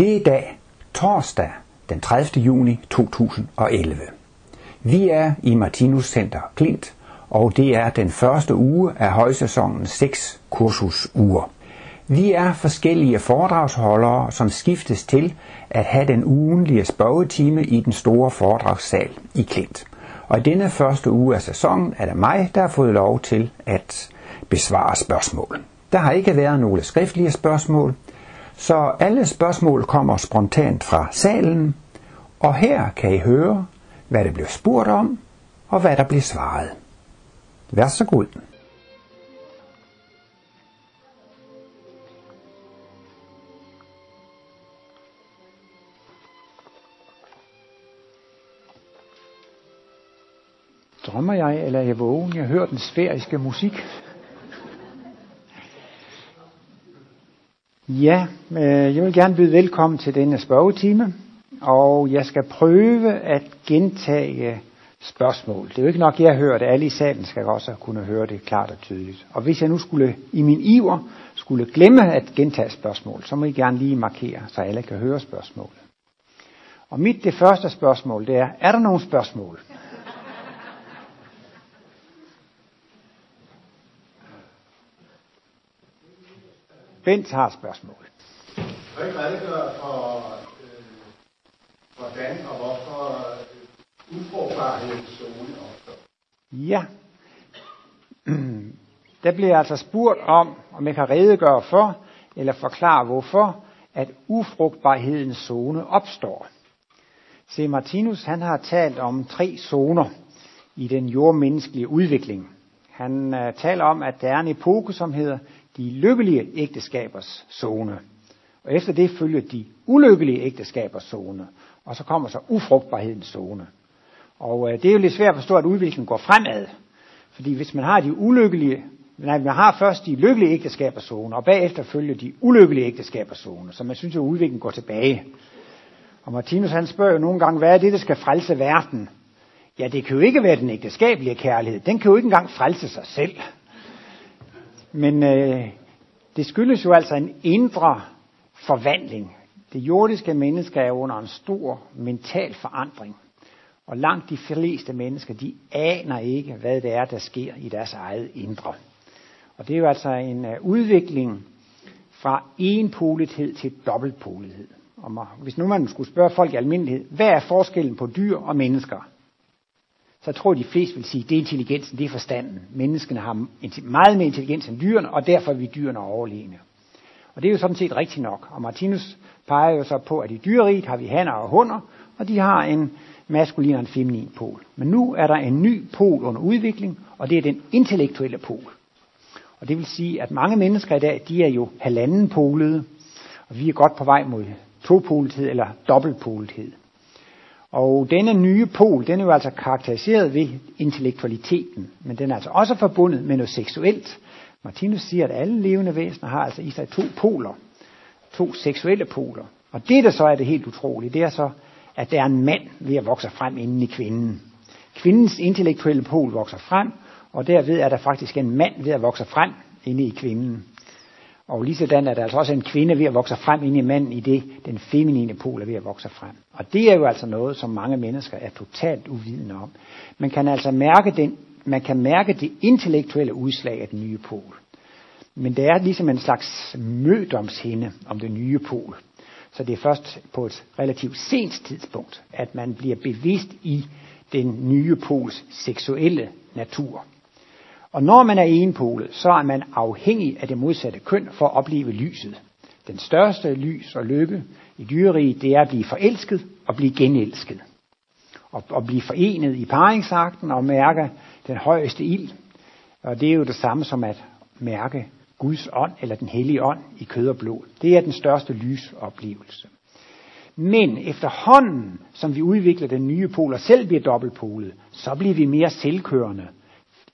Det er i dag torsdag den 30. juni 2011. Vi er i Martinus Center Klint, og det er den første uge af højsæsonens seks kursusuger. Vi er forskellige foredragsholdere, som skiftes til at have den ugenlige spørgetime i den store foredragssal i Klint. Og i denne første uge af sæsonen er det mig, der har fået lov til at besvare spørgsmål. Der har ikke været nogle skriftlige spørgsmål, så alle spørgsmål kommer spontant fra salen, og her kan I høre, hvad der blev spurgt om, og hvad der blev svaret. Vær så god. Drømmer jeg, eller er jeg vågen? Jeg hører den sfæriske musik. Ja, øh, jeg vil gerne byde velkommen til denne spørgetime, og jeg skal prøve at gentage spørgsmål. Det er jo ikke nok, jeg hører det. Alle i salen skal også kunne høre det klart og tydeligt. Og hvis jeg nu skulle i min iver skulle glemme at gentage spørgsmål, så må I gerne lige markere, så alle kan høre spørgsmålet. Og mit det første spørgsmål, det er, er der nogle spørgsmål? Bent har spørgsmål. Kan ikke redegøre for, øh, hvordan og hvorfor ufrugtbarhedszone opstår? Ja. Der bliver altså spurgt om, om jeg kan redegøre for, eller forklare hvorfor, at ufrugtbarhedens zone opstår. Se, Martinus han har talt om tre zoner i den jordmenneskelige udvikling. Han uh, taler om, at der er en epoke, som hedder de lykkelige ægteskabers zone. Og efter det følger de ulykkelige ægteskabers zone. Og så kommer så ufrugtbarhedens zone. Og øh, det er jo lidt svært at forstå, at udviklingen går fremad. Fordi hvis man har de ulykkelige, nej, man har først de lykkelige ægteskabers zone, og bagefter følger de ulykkelige ægteskabers zone. Så man synes, at udviklingen går tilbage. Og Martinus han spørger jo nogle gange, hvad er det, der skal frelse verden? Ja, det kan jo ikke være den ægteskabelige kærlighed. Den kan jo ikke engang frelse sig selv. Men øh, det skyldes jo altså en indre forvandling. Det jordiske menneske er under en stor mental forandring. Og langt de fleste mennesker, de aner ikke, hvad det er, der sker i deres eget indre. Og det er jo altså en øh, udvikling fra enpolighed til dobbeltpolethed. Og hvis nu man skulle spørge folk i almindelighed, hvad er forskellen på dyr og mennesker? Så tror de fleste vil sige, at det er intelligensen, det er forstanden. Menneskene har meget mere intelligens end dyrene, og derfor er vi dyrene overlegne. Og det er jo sådan set rigtigt nok. Og Martinus peger jo så på, at i dyreriet har vi hanner og hunder, og de har en maskulin og en feminin pol. Men nu er der en ny pol under udvikling, og det er den intellektuelle pol. Og det vil sige, at mange mennesker i dag, de er jo halvanden polede, og vi er godt på vej mod topolethed eller dobbeltpolethed. Og denne nye pol, den er jo altså karakteriseret ved intellektualiteten, men den er altså også forbundet med noget seksuelt. Martinus siger, at alle levende væsener har altså i sig to poler, to seksuelle poler. Og det, der så er det helt utrolige, det er så, at der er en mand ved at vokse frem inden i kvinden. Kvindens intellektuelle pol vokser frem, og derved er der faktisk en mand ved at vokse frem inde i kvinden. Og lige sådan er der altså også en kvinde ved at vokse frem ind i manden, i det den feminine pol er ved at vokse frem. Og det er jo altså noget, som mange mennesker er totalt uvidende om. Man kan altså mærke, den, man kan mærke det intellektuelle udslag af den nye pol. Men det er ligesom en slags mødomshinde om den nye pol. Så det er først på et relativt sent tidspunkt, at man bliver bevidst i den nye pols seksuelle natur. Og når man er enpolet, så er man afhængig af det modsatte køn for at opleve lyset. Den største lys og lykke i dyreriet, det er at blive forelsket og blive genelsket. Og, og blive forenet i paringsakten og mærke den højeste ild. Og det er jo det samme som at mærke Guds ånd eller den hellige ånd i kød og blod. Det er den største lysoplevelse. Men efterhånden, som vi udvikler den nye pol og selv bliver dobbeltpolet, så bliver vi mere selvkørende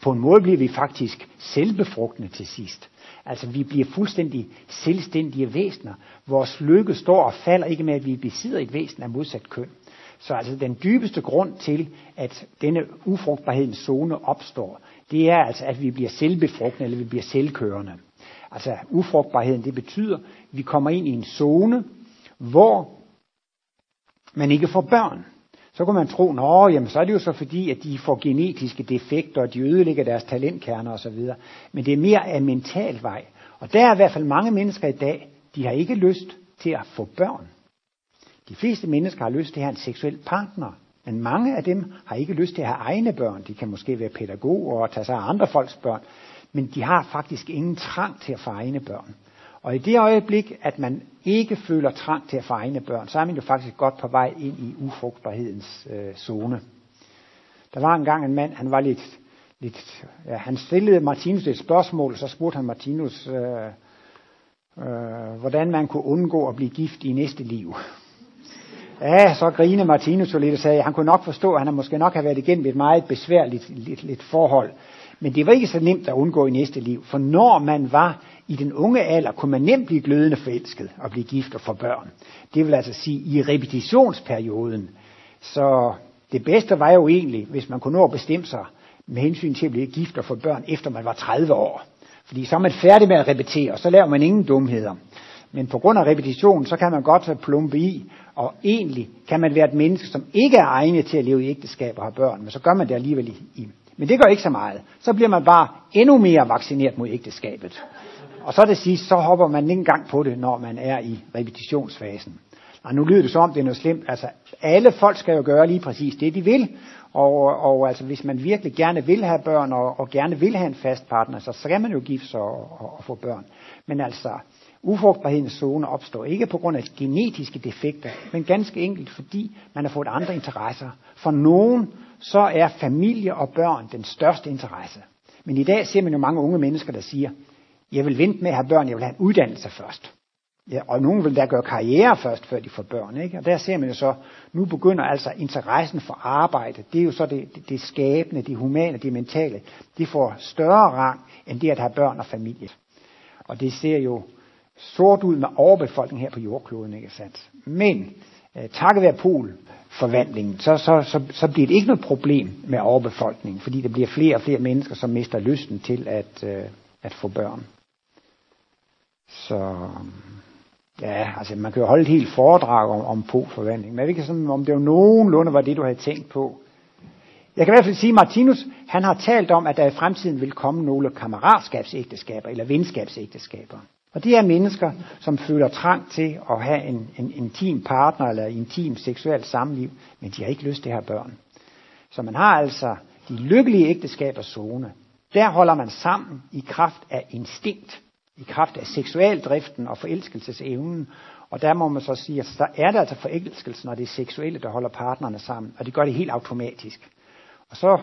på en måde bliver vi faktisk selvbefrugtende til sidst. Altså vi bliver fuldstændig selvstændige væsener. Vores lykke står og falder ikke med, at vi besidder et væsen af modsat køn. Så altså den dybeste grund til, at denne ufrugtbarhedens zone opstår, det er altså, at vi bliver selvbefrugtende, eller vi bliver selvkørende. Altså ufrugtbarheden, det betyder, at vi kommer ind i en zone, hvor man ikke får børn. Så kunne man tro, nå, jamen så er det jo så fordi, at de får genetiske defekter, og de ødelægger deres talentkerner osv. Men det er mere af mental vej. Og der er i hvert fald mange mennesker i dag, de har ikke lyst til at få børn. De fleste mennesker har lyst til at have en seksuel partner, men mange af dem har ikke lyst til at have egne børn. De kan måske være pædagoger og tage sig af andre folks børn, men de har faktisk ingen trang til at få egne børn. Og i det øjeblik, at man ikke føler trang til at få egne børn, så er man jo faktisk godt på vej ind i ufrugtbarhedens øh, zone. Der var engang en mand, han var lidt, lidt ja, han stillede Martinus et spørgsmål, og så spurgte han Martinus, øh, øh, hvordan man kunne undgå at blive gift i næste liv. Ja, så grinede Martinus jo lidt og sagde, at han kunne nok forstå, at han måske nok have været igennem et meget besværligt lidt, lidt forhold. Men det var ikke så nemt at undgå i næste liv, for når man var i den unge alder, kunne man nemt blive glødende forelsket og blive gift og få børn. Det vil altså sige i repetitionsperioden. Så det bedste var jo egentlig, hvis man kunne nå at bestemme sig med hensyn til at blive gift og få børn, efter man var 30 år. Fordi så er man færdig med at repetere, og så laver man ingen dumheder. Men på grund af repetition, så kan man godt plumpe i, og egentlig kan man være et menneske, som ikke er egnet til at leve i ægteskab og have børn, men så gør man det alligevel i. Men det gør ikke så meget. Så bliver man bare endnu mere vaccineret mod ægteskabet. Og så det sidste, så hopper man ikke engang på det, når man er i repetitionsfasen. Og nu lyder det som om, det er noget slemt. Altså, alle folk skal jo gøre lige præcis det, de vil. Og, og altså, hvis man virkelig gerne vil have børn, og, og gerne vil have en fast partner, så skal man jo gifte sig og, og, og få børn. Men altså, ufrugtbarhedens zone opstår ikke på grund af genetiske defekter, men ganske enkelt fordi man har fået andre interesser. For nogen så er familie og børn den største interesse. Men i dag ser man jo mange unge mennesker, der siger, jeg vil vente med at have børn, jeg vil have en uddannelse først. Ja, og nogen vil da gøre karriere først, før de får børn. Ikke? Og der ser man jo så, nu begynder altså interessen for arbejde, det er jo så det, det, det skabende, det humane, det mentale, det får større rang, end det at have børn og familie. Og det ser jo sort ud med overbefolkning her på jordkloden, ikke sandt? Men øh, takket være polforvandlingen, så, så, så, så bliver det ikke noget problem med overbefolkningen, fordi der bliver flere og flere mennesker, som mister lysten til at, øh, at få børn. Så ja, altså man kan jo holde et helt foredrag om, om polforvandling, men jeg ved ikke, sådan, om det jo nogenlunde var det, du havde tænkt på. Jeg kan i hvert fald sige, at Martinus han har talt om, at der i fremtiden vil komme nogle kammeratskabsægteskaber eller venskabsægteskaber. Og det er mennesker, som føler trang til at have en, en intim partner eller intim seksuelt samliv, men de har ikke lyst til at have børn. Så man har altså de lykkelige ægteskabers zone. Der holder man sammen i kraft af instinkt, i kraft af seksualdriften og forelskelsesevnen. Og der må man så sige, at der er det altså forelskelsen og det seksuelle, der holder partnerne sammen. Og det gør det helt automatisk. Og så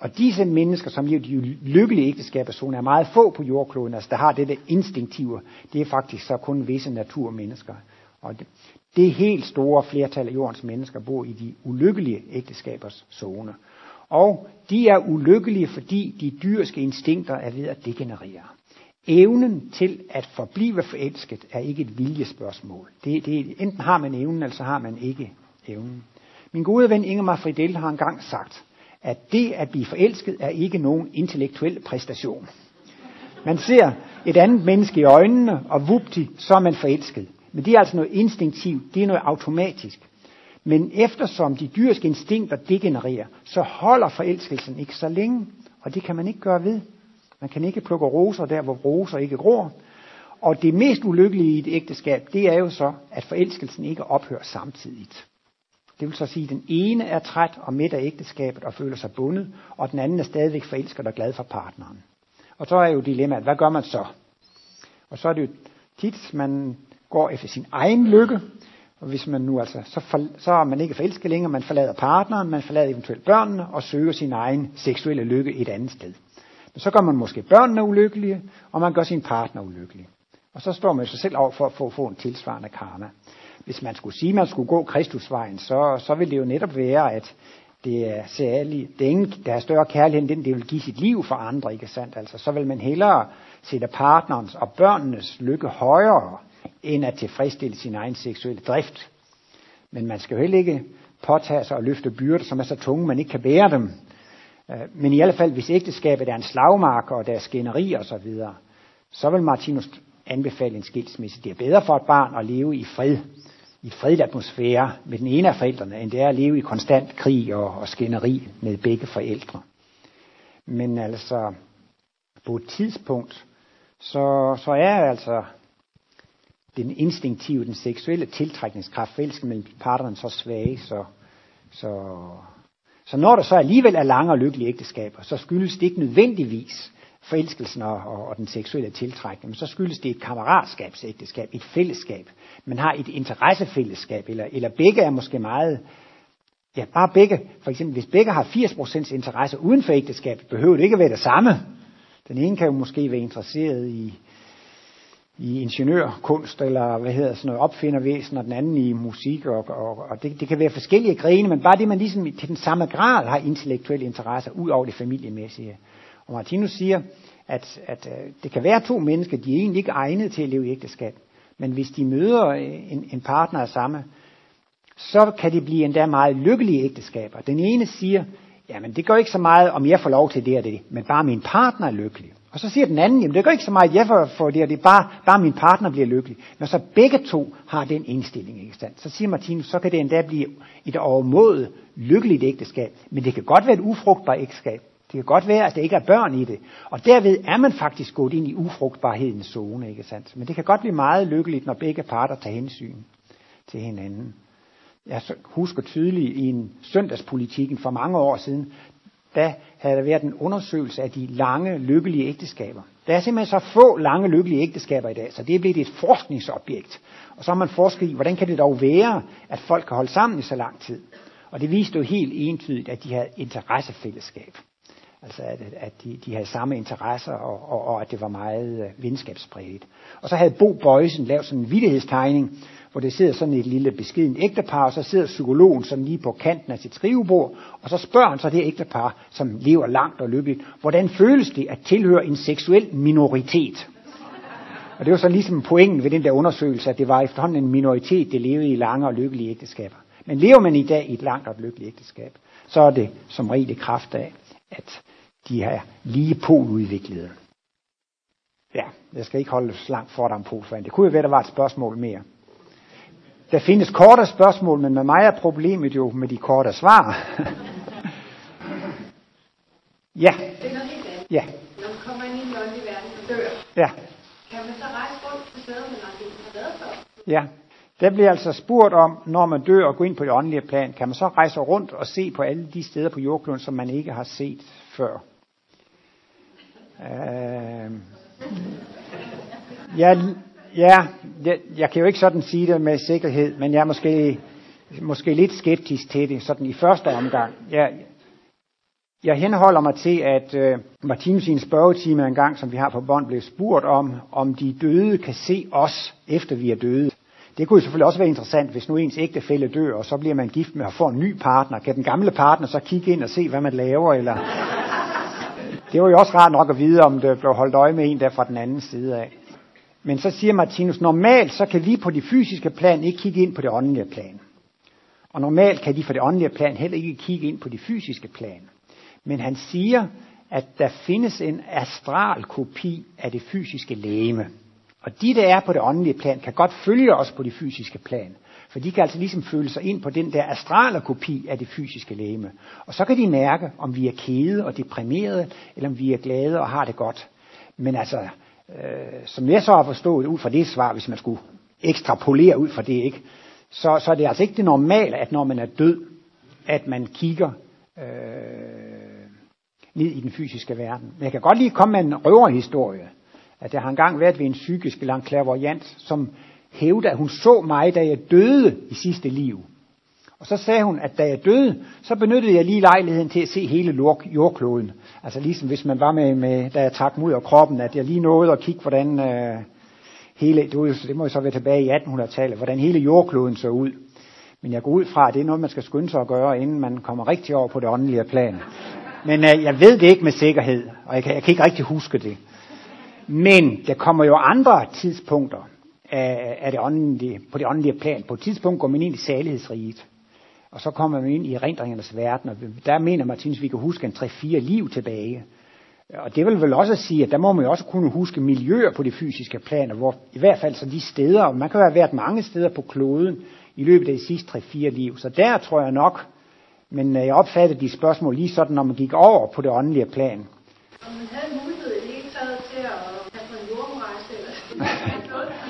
og disse mennesker, som lever de lykkelige ægteskaber, er meget få på jordkloden, altså der har det der instinktive, det er faktisk så kun visse naturmennesker. Og det, det helt store flertal af jordens mennesker bor i de ulykkelige ægteskabers zone. Og de er ulykkelige, fordi de dyriske instinkter er ved at degenerere. Evnen til at forblive forelsket er ikke et viljespørgsmål. Det, det, enten har man evnen, eller så har man ikke evnen. Min gode ven Ingemar Fridell har engang sagt, at det at blive forelsket er ikke nogen intellektuel præstation. Man ser et andet menneske i øjnene, og vupti, så er man forelsket. Men det er altså noget instinktivt, det er noget automatisk. Men eftersom de dyriske instinkter degenererer, så holder forelskelsen ikke så længe, og det kan man ikke gøre ved. Man kan ikke plukke roser der, hvor roser ikke gror. Og det mest ulykkelige i et ægteskab, det er jo så, at forelskelsen ikke ophører samtidigt. Det vil så sige, at den ene er træt og midt af ægteskabet og føler sig bundet, og den anden er stadigvæk forelsket og glad for partneren. Og så er jo dilemmaet, hvad gør man så? Og så er det jo tit, man går efter sin egen lykke, og hvis man nu altså, så, for, så er man ikke forelsket længere, man forlader partneren, man forlader eventuelt børnene, og søger sin egen seksuelle lykke et andet sted. Så gør man måske børnene ulykkelige, og man gør sin partner ulykkelig. Og så står man sig selv over for at få, få en tilsvarende karma hvis man skulle sige, at man skulle gå Kristusvejen, så, så vil det jo netop være, at det er særligt, det er ingen, der er større kærlighed end den, det vil give sit liv for andre, ikke sandt? Altså, så vil man hellere sætte partnerens og børnenes lykke højere, end at tilfredsstille sin egen seksuelle drift. Men man skal jo heller ikke påtage sig og løfte byrder, som er så tunge, man ikke kan bære dem. Øh, men i alle fald, hvis ægteskabet er en slagmark, og der er skænderi og så videre, så vil Martinus anbefale en skilsmisse. Det er bedre for et barn at leve i fred, i fredelig atmosfære med den ene af forældrene, end det er at leve i konstant krig og, og skænderi med begge forældre. Men altså, på et tidspunkt, så, så er altså den instinktive, den seksuelle tiltrækningskraft, forelsket mellem parterne så svage, så, så, så når der så alligevel er lange og lykkelige ægteskaber, så skyldes det ikke nødvendigvis forelskelsen og, og, og den seksuelle tiltrækning, men så skyldes det et kammeratskabsægteskab, et fællesskab. Man har et interessefællesskab, eller, eller begge er måske meget, ja bare begge, for eksempel hvis begge har 80% interesse uden for ægteskabet, behøver det ikke at være det samme. Den ene kan jo måske være interesseret i, i ingeniørkunst, eller hvad hedder sådan noget, opfindervæsen, og den anden i musik, og, og, og det, det kan være forskellige grene, men bare det, man ligesom til den samme grad har intellektuelle interesser, ud over det familiemæssige. Og Martinus siger, at, at øh, det kan være to mennesker, de er egentlig ikke egnet til at leve i ægteskab, men hvis de møder øh, en, en partner af samme, så kan det blive endda meget lykkelige ægteskaber. Den ene siger, jamen det gør ikke så meget, om jeg får lov til det og det, men bare min partner er lykkelig. Og så siger den anden, jamen det gør ikke så meget, jeg får det og det, bare, bare min partner bliver lykkelig. Når så begge to har den indstilling, ikke sandt? så siger Martinus, så kan det endda blive et overmodet lykkeligt ægteskab. Men det kan godt være et ufrugtbart ægteskab. Det kan godt være, at der ikke er børn i det. Og derved er man faktisk gået ind i ufrugtbarhedens zone, ikke sandt? Men det kan godt blive meget lykkeligt, når begge parter tager hensyn til hinanden. Jeg husker tydeligt i en søndagspolitikken for mange år siden, da havde der været en undersøgelse af de lange, lykkelige ægteskaber. Der er simpelthen så få lange, lykkelige ægteskaber i dag, så det er blevet et forskningsobjekt. Og så har man forsket i, hvordan kan det dog være, at folk kan holde sammen i så lang tid. Og det viste jo helt entydigt, at de havde interessefællesskab. Altså at, at de, de havde samme interesser, og, og, og at det var meget øh, venskabspræget. Og så havde Bo Bøjsen lavet sådan en vidtighedstegning, hvor det sidder sådan et lille beskeden ægtepar, og så sidder psykologen sådan lige på kanten af sit skrivebord, og så spørger han så det ægtepar, som lever langt og lykkeligt, hvordan føles det at tilhøre en seksuel minoritet? Og det var så ligesom pointen ved den der undersøgelse, at det var efterhånden en minoritet, der levede i lange og lykkelige ægteskaber. Men lever man i dag i et langt og et lykkeligt ægteskab, så er det som regel i kraft af, at de er lige poludviklede. Ja, jeg skal ikke holde så langt for dig om polfan. Det kunne jo være, der var et spørgsmål mere. Der findes korte spørgsmål, men med mig er problemet jo med de korte svar. ja. Det er noget helt andet. Ja. Når man kommer ind i den åndelige verden og dør, Ja. kan man så rejse rundt på steder, man aldrig har været før? Ja. Der bliver altså spurgt om, når man dør og går ind på det åndelige plan, kan man så rejse rundt og se på alle de steder på jordkloden, som man ikke har set før. Øh, ja, ja jeg, jeg kan jo ikke sådan sige det med sikkerhed, men jeg er måske, måske lidt skeptisk til det, sådan i første omgang. Jeg, jeg henholder mig til, at øh, Martinus i en spørgetime engang, som vi har på bånd, blev spurgt om, om de døde kan se os, efter vi er døde. Det kunne jo selvfølgelig også være interessant, hvis nu ens ægtefælle dør, og så bliver man gift med at få en ny partner. Kan den gamle partner så kigge ind og se, hvad man laver? Eller... Det var jo også rart nok at vide, om det blev holdt øje med en der fra den anden side af. Men så siger Martinus, normalt så kan vi på det fysiske plan ikke kigge ind på det åndelige plan. Og normalt kan de fra det åndelige plan heller ikke kigge ind på det fysiske plan. Men han siger, at der findes en astral kopi af det fysiske lægeme. Og de, der er på det åndelige plan, kan godt følge os på det fysiske plan. For de kan altså ligesom føle sig ind på den der astrale kopi af det fysiske lægeme. Og så kan de mærke, om vi er kede og deprimerede, eller om vi er glade og har det godt. Men altså, øh, som jeg så har forstået ud fra det svar, hvis man skulle ekstrapolere ud fra det, ikke, så, så er det altså ikke det normale, at når man er død, at man kigger øh, ned i den fysiske verden. Men jeg kan godt lige komme med en røverhistorie, at jeg har engang været ved en psykisk eller en clairvoyant, som hævde, at hun så mig, da jeg døde i sidste liv. Og så sagde hun, at da jeg døde, så benyttede jeg lige lejligheden til at se hele jordkloden. Altså ligesom hvis man var med, med da jeg trak mod af kroppen, at jeg lige nåede at kigge, hvordan øh, hele, det må jo så være tilbage i 1800-tallet, hvordan hele jordkloden så ud. Men jeg går ud fra, at det er noget, man skal skynde sig at gøre, inden man kommer rigtig over på det åndelige plan. Men øh, jeg ved det ikke med sikkerhed, og jeg kan, jeg kan ikke rigtig huske det. Men der kommer jo andre tidspunkter af, af det åndelige, på det åndelige plan. På et tidspunkt går man ind i salighedsriget. Og så kommer man ind i erindringernes verden, og der mener Martinus, at vi kan huske en 3-4 liv tilbage. Og det vil vel også sige, at der må man jo også kunne huske miljøer på det fysiske plan, hvor i hvert fald så de steder, og man kan have været mange steder på kloden i løbet af de sidste 3-4 liv. Så der tror jeg nok, men øh, jeg opfattede de spørgsmål lige sådan, når man gik over på det åndelige plan. Om man havde mulighed i det hele taget til at tage på en jordrejse eller.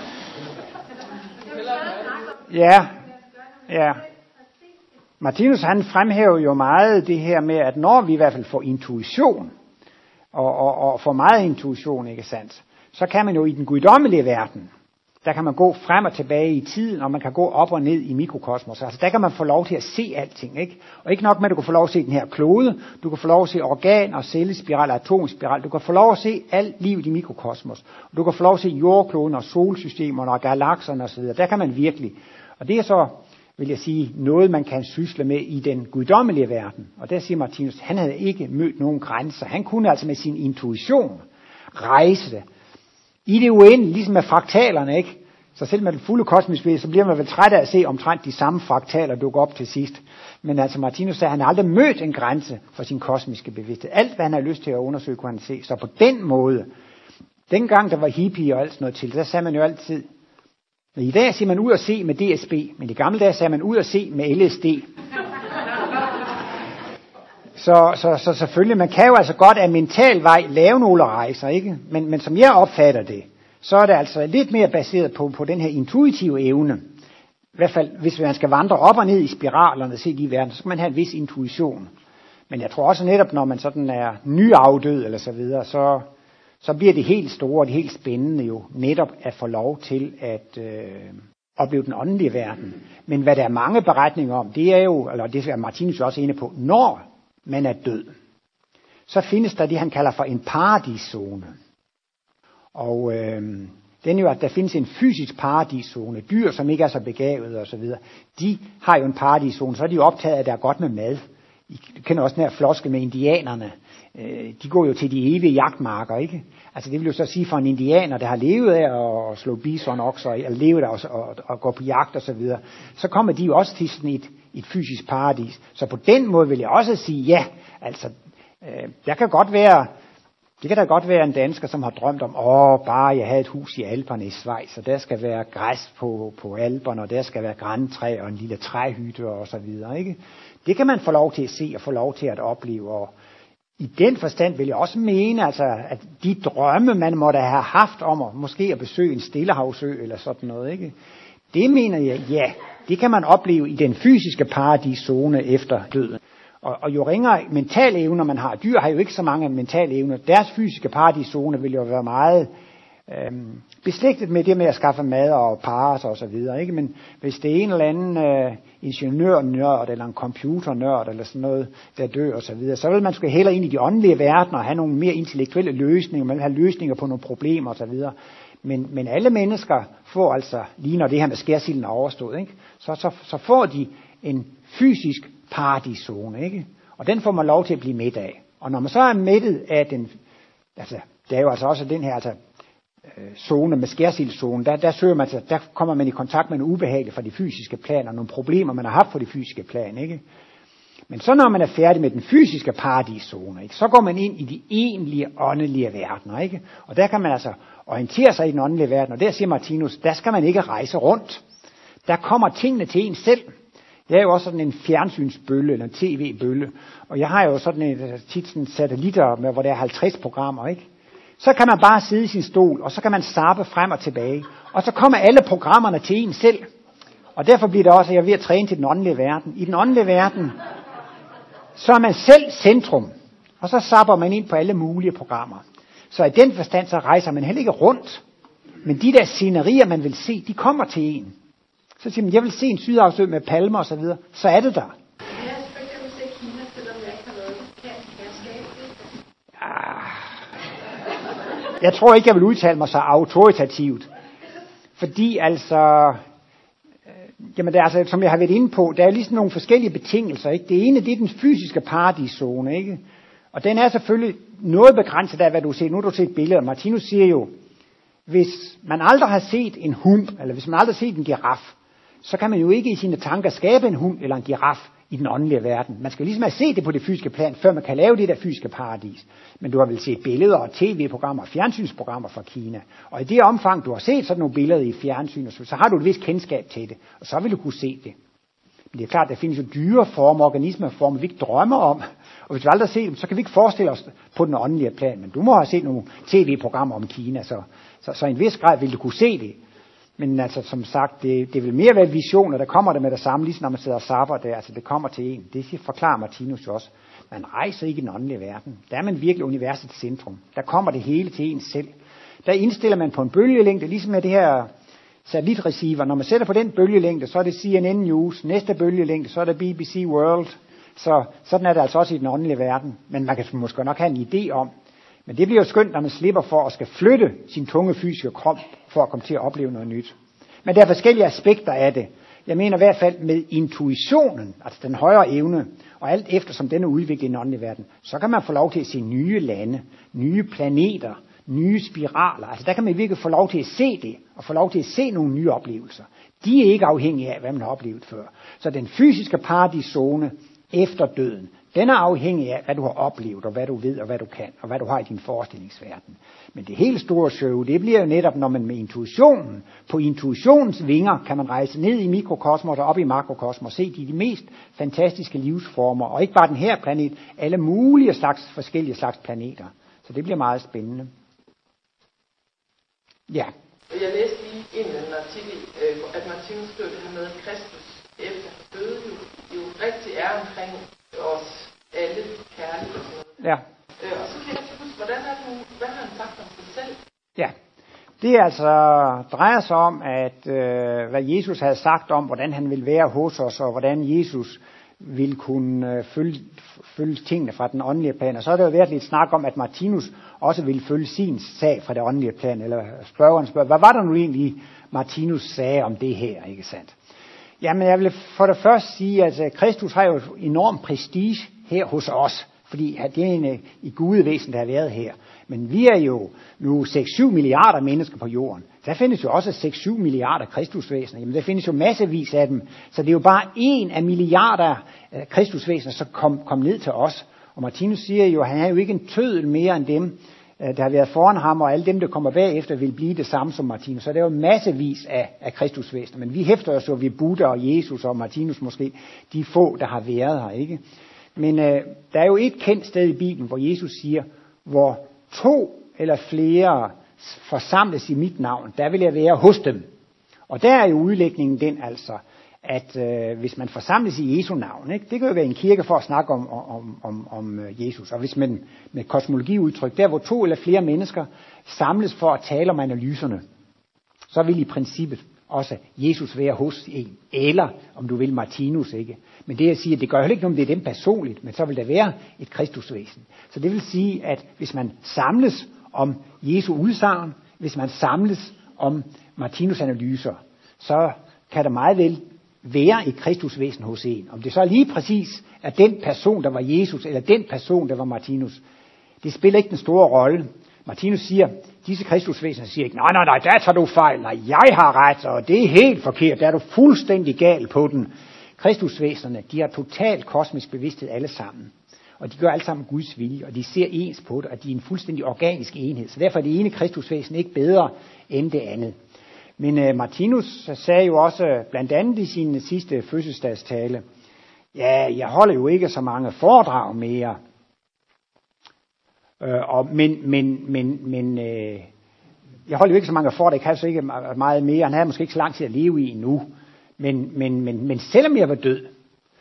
Ja, ja. Martinus han fremhæver jo meget det her med, at når vi i hvert fald får intuition, og, og, og får meget intuition, ikke sandt, så kan man jo i den guddommelige verden, der kan man gå frem og tilbage i tiden, og man kan gå op og ned i mikrokosmos. Altså der kan man få lov til at se alting. Ikke? Og ikke nok med, at du kan få lov til at se den her klode, du kan få lov til at se organ og cellespiral og atomspiral. Du kan få lov til at se alt livet i mikrokosmos. Du kan få lov til at se jordkloden og solsystemerne og galakserne osv. Der kan man virkelig. Og det er så, vil jeg sige, noget man kan sysle med i den guddommelige verden. Og der siger Martinus, han havde ikke mødt nogen grænser. Han kunne altså med sin intuition rejse det i det uendelige, ligesom med fraktalerne, ikke? Så selv med den fulde kosmiske så bliver man vel træt af at se omtrent de samme fraktaler dukke op til sidst. Men altså Martinus sagde, at han har aldrig mødt en grænse for sin kosmiske bevidsthed. Alt, hvad han har lyst til at undersøge, kunne han se. Så på den måde, dengang der var hippie og alt sådan noget til, der sagde man jo altid, i dag siger man ud og se med DSB, men i gamle dage sagde man ud og se med LSD. Så, så, så selvfølgelig, man kan jo altså godt af mental vej lave nogle rejser, ikke? Men, men som jeg opfatter det, så er det altså lidt mere baseret på, på den her intuitive evne. I hvert fald, hvis man skal vandre op og ned i spiralerne og se de verden, så skal man have en vis intuition. Men jeg tror også netop, når man sådan er nyafdød eller så videre, så, så bliver det helt store og det helt spændende jo netop at få lov til at øh, opleve den åndelige verden. Men hvad der er mange beretninger om, det er jo, eller det er Martinus også inde på, når man er død, så findes der det, han kalder for en paradiszone. Og øh, den er jo, at der findes en fysisk paradiszone. Dyr, som ikke er så begavet og så videre, de har jo en paradiszone, så er de jo optaget af, at der er godt med mad. I kender også den her floske med indianerne. Øh, de går jo til de evige jagtmarker, ikke? Altså det vil jo så sige for en indianer, der har levet af at slå bison okser, eller levet af at, at, at gå på jagt og så videre, så kommer de jo også til sådan et, et fysisk paradis. Så på den måde vil jeg også sige, ja, altså, øh, der kan godt være, det kan da godt være en dansker, som har drømt om, åh, bare jeg havde et hus i Alperne i Schweiz, og der skal være græs på, på Alperne, og der skal være græntræ og en lille træhytte og så videre, ikke? Det kan man få lov til at se og få lov til at opleve, og i den forstand vil jeg også mene, altså, at de drømme, man måtte have haft om at måske at besøge en stillehavsø eller sådan noget, ikke? det mener jeg, ja, det kan man opleve i den fysiske paradiszone efter døden. Og, og jo ringere mentale evner man har, dyr har jo ikke så mange mentale evner, deres fysiske paradiszone vil jo være meget øhm, beslægtet med det med at skaffe mad og parre sig og så videre, ikke? Men hvis det er en eller anden øh, ingeniørnørd eller en computernørd eller sådan noget, der dør og så videre, så vil man skulle hellere ind i de åndelige verdener og have nogle mere intellektuelle løsninger, man vil have løsninger på nogle problemer og så videre. Men, men alle mennesker får altså, lige når det her med skærsilden er overstået, ikke? Så, så, så får de en fysisk paradiszone, ikke? Og den får man lov til at blive midt af. Og når man så er mættet af den, altså, det er jo altså også den her, altså, Øh, zone med skærsildszonen, der, der, søger man, der kommer man i kontakt med nogle ubehagelige fra de fysiske planer, nogle problemer, man har haft på de fysiske plan, ikke? Men så når man er færdig med den fysiske paradiszone, ikke, så går man ind i de egentlige åndelige verdener. Ikke? Og der kan man altså orientere sig i den åndelige verden, og der siger Martinus, der skal man ikke rejse rundt. Der kommer tingene til en selv. Jeg er jo også sådan en fjernsynsbølle, eller en tv-bølle, og jeg har jo sådan en, altså tit sådan satellitter, med, hvor der er 50 programmer, ikke? Så kan man bare sidde i sin stol, og så kan man sappe frem og tilbage. Og så kommer alle programmerne til en selv. Og derfor bliver det også, at jeg er ved at træne til den åndelige verden. I den åndelige verden, så er man selv centrum. Og så sapper man ind på alle mulige programmer. Så i den forstand, så rejser man heller ikke rundt. Men de der scenerier, man vil se, de kommer til en. Så siger man, jeg vil se en sydafsø med palmer og så videre. Så er det der. Jeg tror ikke, jeg vil udtale mig så autoritativt. Fordi altså, øh, Jamen, det er altså, som jeg har været inde på, der er ligesom nogle forskellige betingelser. Ikke? Det ene, det er den fysiske paradiszone. Ikke? Og den er selvfølgelig noget begrænset af, hvad du ser. Nu har du set billeder. Martinus siger jo, hvis man aldrig har set en hund, eller hvis man aldrig har set en giraf, så kan man jo ikke i sine tanker skabe en hund eller en giraf, i den åndelige verden. Man skal ligesom have set det på det fysiske plan, før man kan lave det der fysiske paradis. Men du har vel set billeder og tv-programmer og fjernsynsprogrammer fra Kina. Og i det omfang, du har set sådan nogle billeder i fjernsyn, så har du et vist kendskab til det. Og så vil du kunne se det. Men det er klart, at der findes jo dyre former, organismer former, vi ikke drømmer om. Og hvis vi aldrig har set dem, så kan vi ikke forestille os på den åndelige plan. Men du må have set nogle tv-programmer om Kina, så, så, så i en vis grad vil du kunne se det. Men altså, som sagt, det, det vil mere være visioner, der kommer der med det samme, ligesom når man sidder og sapper der. Altså, det kommer til en. Det forklarer Martinus jo også. Man rejser ikke i den åndelige verden. Der er man virkelig universets centrum. Der kommer det hele til en selv. Der indstiller man på en bølgelængde, ligesom med det her satellitreceiver. Når man sætter på den bølgelængde, så er det CNN News. Næste bølgelængde, så er det BBC World. Så sådan er det altså også i den åndelige verden. Men man kan måske nok have en idé om. Men det bliver jo skønt, når man slipper for at skal flytte sin tunge fysiske krop for at komme til at opleve noget nyt. Men der er forskellige aspekter af det. Jeg mener i hvert fald med intuitionen, altså den højere evne, og alt efter som den er udviklet i den åndelige verden, så kan man få lov til at se nye lande, nye planeter, nye spiraler. Altså der kan man virkelig få lov til at se det, og få lov til at se nogle nye oplevelser. De er ikke afhængige af, hvad man har oplevet før. Så den fysiske paradiszone efter døden, den er afhængig af, hvad du har oplevet, og hvad du ved, og hvad du kan, og hvad du har i din forestillingsverden. Men det helt store show, det bliver jo netop, når man med intuitionen, på intuitionens vinger, kan man rejse ned i mikrokosmos og op i makrokosmos, og se de, de mest fantastiske livsformer, og ikke bare den her planet, alle mulige slags, forskellige slags planeter. Så det bliver meget spændende. Ja. Jeg læste lige en eller anden artikel, øh, at Martinus skrev det her med, at Kristus efter døde jo, jo rigtig er omkring os alle kærlighed og sådan noget. Ja. Øh, og så kan jeg ikke huske, hvordan er det, hvad har han sagt om sig selv? Ja. Det altså drejer sig om, at øh, hvad Jesus havde sagt om, hvordan han ville være hos os, og hvordan Jesus ville kunne øh, følge, følge tingene fra den åndelige plan. Og så er der jo været lidt snak om, at Martinus også ville følge sin sag fra det åndelige plan. Eller spørgeren spørger, hvad var der nu egentlig, Martinus sagde om det her, ikke sandt? Jamen, jeg vil for det første sige, at øh, Kristus har jo enorm prestige her hos os, fordi det er en øh, i gudevæsen, der har været her. Men vi er jo nu 6-7 milliarder mennesker på jorden. Der findes jo også 6-7 milliarder kristusvæsener. Jamen, der findes jo massevis af dem. Så det er jo bare en af milliarder øh, kristusvæsener, som kom, kom ned til os. Og Martinus siger jo, at han er jo ikke en tødel mere end dem, Øh, der har været foran ham, og alle dem, der kommer bagefter, vil blive det samme som Martinus. Så det er jo massevis af, af kristusvæsener. Men vi hæfter os jo ved Buddha og Jesus og Martinus måske, de få, der har været her, ikke? Men øh, der er jo et kendt sted i Bibelen, hvor Jesus siger, hvor to eller flere forsamles i mit navn, der vil jeg være hos dem. Og der er jo udlægningen den altså, at øh, hvis man forsamles i Jesu navn, ikke? det kan jo være en kirke for at snakke om, om, om, om øh, Jesus, og hvis man med kosmologiudtryk, der hvor to eller flere mennesker samles for at tale om analyserne, så vil i princippet også Jesus være hos en, eller om du vil Martinus, ikke? Men det jeg siger, det gør heller ikke noget, om det er dem personligt, men så vil der være et kristusvæsen. Så det vil sige, at hvis man samles om Jesu udsagn, hvis man samles om Martinus analyser, så kan der meget vel være i Kristus væsen hos en. Om det så lige præcis er den person, der var Jesus, eller den person, der var Martinus, det spiller ikke den store rolle. Martinus siger, disse kristusvæsener siger ikke, nej, nej, nej, der tager du fejl, nej, jeg har ret, og det er helt forkert, der er du fuldstændig gal på den. Kristusvæsenerne, de har totalt kosmisk bevidsthed alle sammen. Og de gør alle sammen Guds vilje, og de ser ens på det, og de er en fuldstændig organisk enhed. Så derfor er det ene kristusvæsen ikke bedre end det andet. Men øh, Martinus sagde jo også, blandt andet i sin sidste fødselsdagstale, ja, jeg holder jo ikke så mange foredrag mere. Øh, og, men, men, men, men øh, jeg holder jo ikke så mange foredrag, jeg kan så ikke meget mere. Han havde måske ikke så lang tid at leve i endnu. Men, men, men, men selvom jeg var død,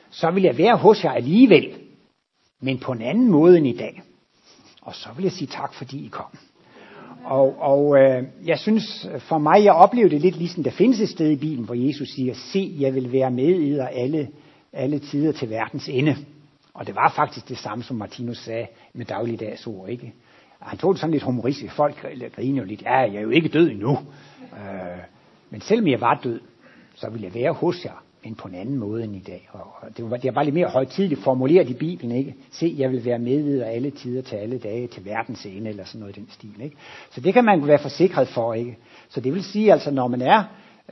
så vil jeg være hos jer alligevel. Men på en anden måde end i dag. Og så vil jeg sige tak, fordi I kom. Og, og øh, jeg synes, for mig, jeg oplevede det lidt ligesom, der findes et sted i Bibelen, hvor Jesus siger, se, jeg vil være med i dig alle, alle tider til verdens ende. Og det var faktisk det samme, som Martinus sagde med dagligdags ord, ikke? Han tog det sådan lidt humoristisk. Folk griner jo lidt, ja, jeg er jo ikke død endnu. Øh, men selvom jeg var død, så ville jeg være hos jer, men på en anden måde end i dag. Og det, var, det er bare lidt mere højtidligt formuleret i Bibelen, ikke? Se, jeg vil være med videre alle tider til alle dage, til verdens ende, eller sådan noget i den stil, ikke? Så det kan man være forsikret for, ikke? Så det vil sige, altså, når man er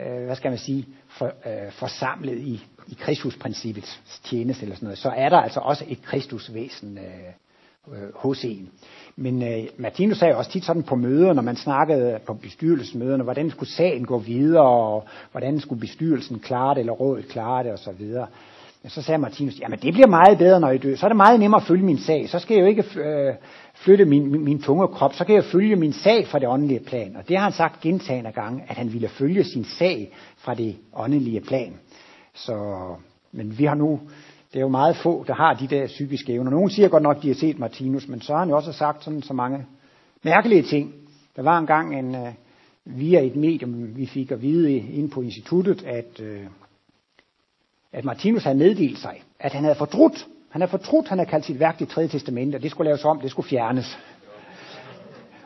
øh, hvad skal man sige, for, øh, forsamlet i, i Kristusprincippets tjeneste eller sådan noget, så er der altså også et Kristusvæsen øh, øh, hos en. Men øh, Martinus sagde også tit sådan på møder, når man snakkede på bestyrelsesmøderne, hvordan skulle sagen gå videre, og hvordan skulle bestyrelsen klare det, eller rådet klare det, osv. Så sagde Martinus, jamen det bliver meget bedre, når I dør. Så er det meget nemmere at følge min sag. Så skal jeg jo ikke øh, flytte min, min, min tunge krop. Så kan jeg følge min sag fra det åndelige plan. Og det har han sagt gentagende gange, at han ville følge sin sag fra det åndelige plan. Så, men vi har nu, det er jo meget få, der har de der psykiske evner. Nogle siger godt nok, at de har set Martinus, men så har han jo også sagt sådan så mange mærkelige ting. Der var engang en, uh, via et medium, vi fik at vide ind på instituttet, at, uh, at Martinus havde meddelt sig, at han havde fortrudt. Han havde fortrudt, han havde kaldt sit værk det tredje testamente, og det skulle laves om, det skulle fjernes.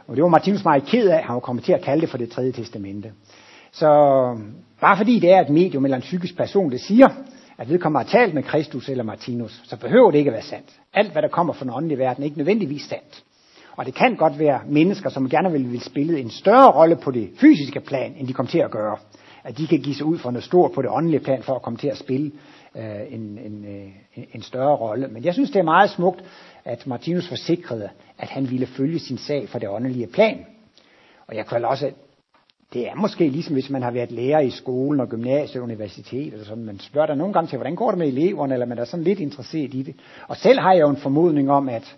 Og det var Martinus meget ked af, han var kommet til at kalde det for det tredje testamente. Så bare fordi det er et medium eller en psykisk person, det siger, at vedkommende har talt med Kristus eller Martinus, så behøver det ikke at være sandt. Alt, hvad der kommer fra den åndelige verden, er ikke nødvendigvis sandt. Og det kan godt være mennesker, som gerne vil, vil spille en større rolle på det fysiske plan, end de kommer til at gøre. At de kan give sig ud for noget stort på det åndelige plan, for at komme til at spille øh, en, en, øh, en større rolle. Men jeg synes, det er meget smukt, at Martinus forsikrede, at han ville følge sin sag for det åndelige plan. Og jeg kan også det er måske ligesom hvis man har været lærer i skolen og gymnasiet og universitet eller sådan. Man spørger der nogle gange til, hvordan går det med eleverne, eller man er sådan lidt interesseret i det. Og selv har jeg jo en formodning om, at,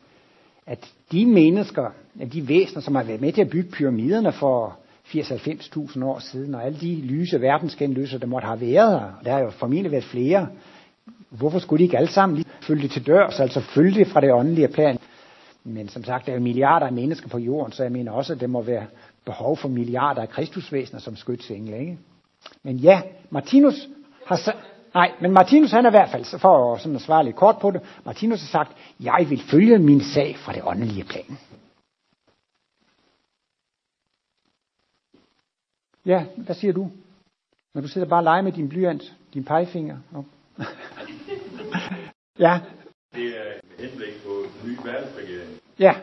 at de mennesker, at de væsener, som har været med til at bygge pyramiderne for 80-90.000 år siden, og alle de lyse verdensgenløser, der måtte have været her, og der har jo formentlig været flere, hvorfor skulle de ikke alle sammen lige følge det til dørs, altså følge det fra det åndelige plan? Men som sagt, der er jo milliarder af mennesker på jorden, så jeg mener også, at det må være behov for milliarder af kristusvæsener som skytsengle. Ikke? Men ja, Martinus har nej, men Martinus han er i hvert fald, for sådan at svare lidt kort på det, Martinus har sagt, jeg vil følge min sag fra det åndelige plan. Ja, hvad siger du? Når du sidder bare og leger med din blyant, din pegefinger. Oh. ja. Det er med henblik på en ny verdensregering. Ja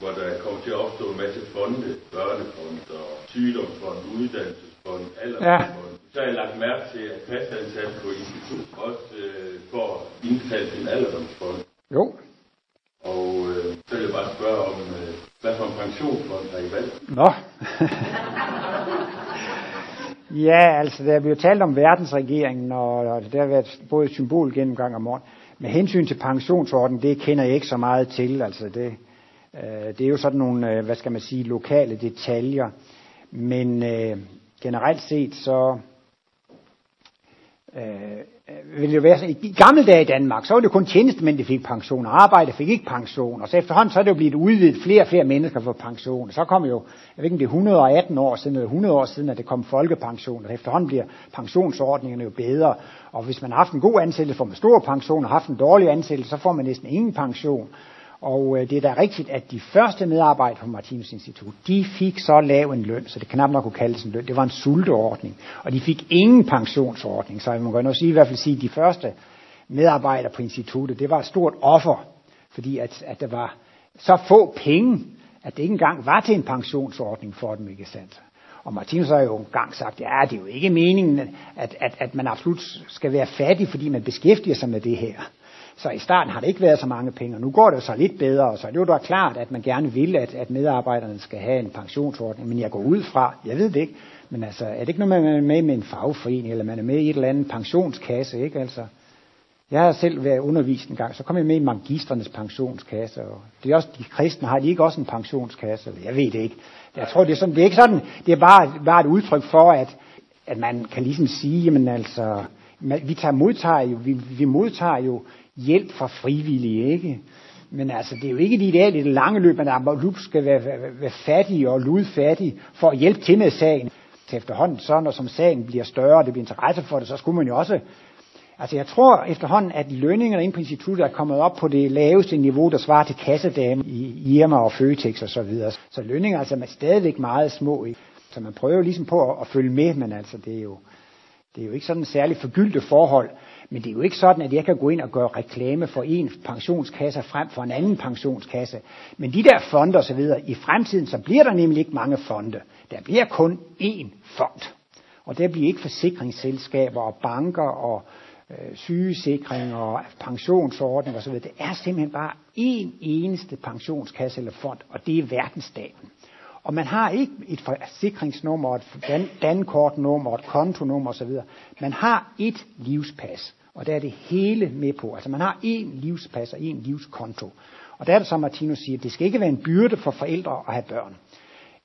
hvor der kommer til at opstå en masse fonde, børnefond og sygdomsfond, uddannelsesfond, aldersfond. Ja. Så har jeg lagt mærke til, at pastansat på institut også øh, får indtalt sin alderdomsfond. Jo. Og øh, så vil jeg bare spørge om, øh, hvad for en pensionsfond har I valgt? Nå. ja, altså der bliver talt om verdensregeringen, og der har været både symbol gennemgang om morgen. Med hensyn til pensionsordenen, det kender jeg ikke så meget til. Altså det, Øh, det er jo sådan nogle, øh, hvad skal man sige, lokale detaljer. Men øh, generelt set så øh, øh vil det jo være sådan, i gamle dage i Danmark, så var det kun tjenestemænd, der fik pension, og arbejde fik ikke pension, og så efterhånden så er det jo blevet udvidet flere og flere mennesker for pension, og så kom jo, jeg ved ikke om det er 118 år siden, eller 100 år siden, at det kom folkepension, og efterhånden bliver pensionsordningerne jo bedre, og hvis man har haft en god ansættelse, får man stor pension, og haft en dårlig ansættelse, så får man næsten ingen pension, og øh, det er da rigtigt, at de første medarbejdere på Martinus Institut, de fik så lav en løn, så det knap nok kunne kaldes en løn. Det var en sulteordning. Og de fik ingen pensionsordning. Så jeg må godt sige, i hvert fald sige, at de første medarbejdere på instituttet, det var et stort offer. Fordi at, at der var så få penge, at det ikke engang var til en pensionsordning for dem, ikke sandt? Og Martinus har jo engang sagt, ja, det er jo ikke meningen, at, at, at man absolut skal være fattig, fordi man beskæftiger sig med det her. Så i starten har det ikke været så mange penge, og nu går det så lidt bedre, så det er jo da klart, at man gerne vil, at, at medarbejderne skal have en pensionsordning, men jeg går ud fra, jeg ved det ikke, men altså, er det ikke noget, man er med med en fagforening, eller man er med i et eller andet pensionskasse, ikke altså? Jeg har selv været undervist en gang, så kom jeg med i magisternes pensionskasse, og det er også, de kristne har de ikke også en pensionskasse, jeg ved det ikke. Jeg tror, det er, sådan, det er ikke sådan, det er bare, bare et udtryk for, at, at man kan ligesom sige, jamen altså, vi tager modtager jo, vi, vi modtager jo hjælp fra frivillige, ikke? Men altså, det er jo ikke et ideal i det lange løb, at man skal være, være, være fattig og ludfattig for at hjælpe til med sagen. Til efterhånden, så når som sagen bliver større, og det bliver interesse for det, så skulle man jo også Altså jeg tror efterhånden, at lønningerne ind på instituttet er kommet op på det laveste niveau, der svarer til kassedame i Irma og Føtex og så videre. Så lønninger altså er stadigvæk meget små. Ikke? Så man prøver ligesom på at, at følge med, men altså det er jo, det er jo ikke sådan en særlig forgyldte forhold. Men det er jo ikke sådan, at jeg kan gå ind og gøre reklame for en pensionskasse frem for en anden pensionskasse. Men de der fonde osv., i fremtiden, så bliver der nemlig ikke mange fonde. Der bliver kun én fond. Og der bliver ikke forsikringsselskaber og banker og øh, sygesikring og pensionsordning osv. Det er simpelthen bare én eneste pensionskasse eller fond, og det er verdensstaten. Og man har ikke et forsikringsnummer, et dankortnummer, et kontonummer osv. Man har et livspas, og der er det hele med på. Altså man har én livspas og én livskonto. Og der er det, som Martinus siger, det skal ikke være en byrde for forældre at have børn.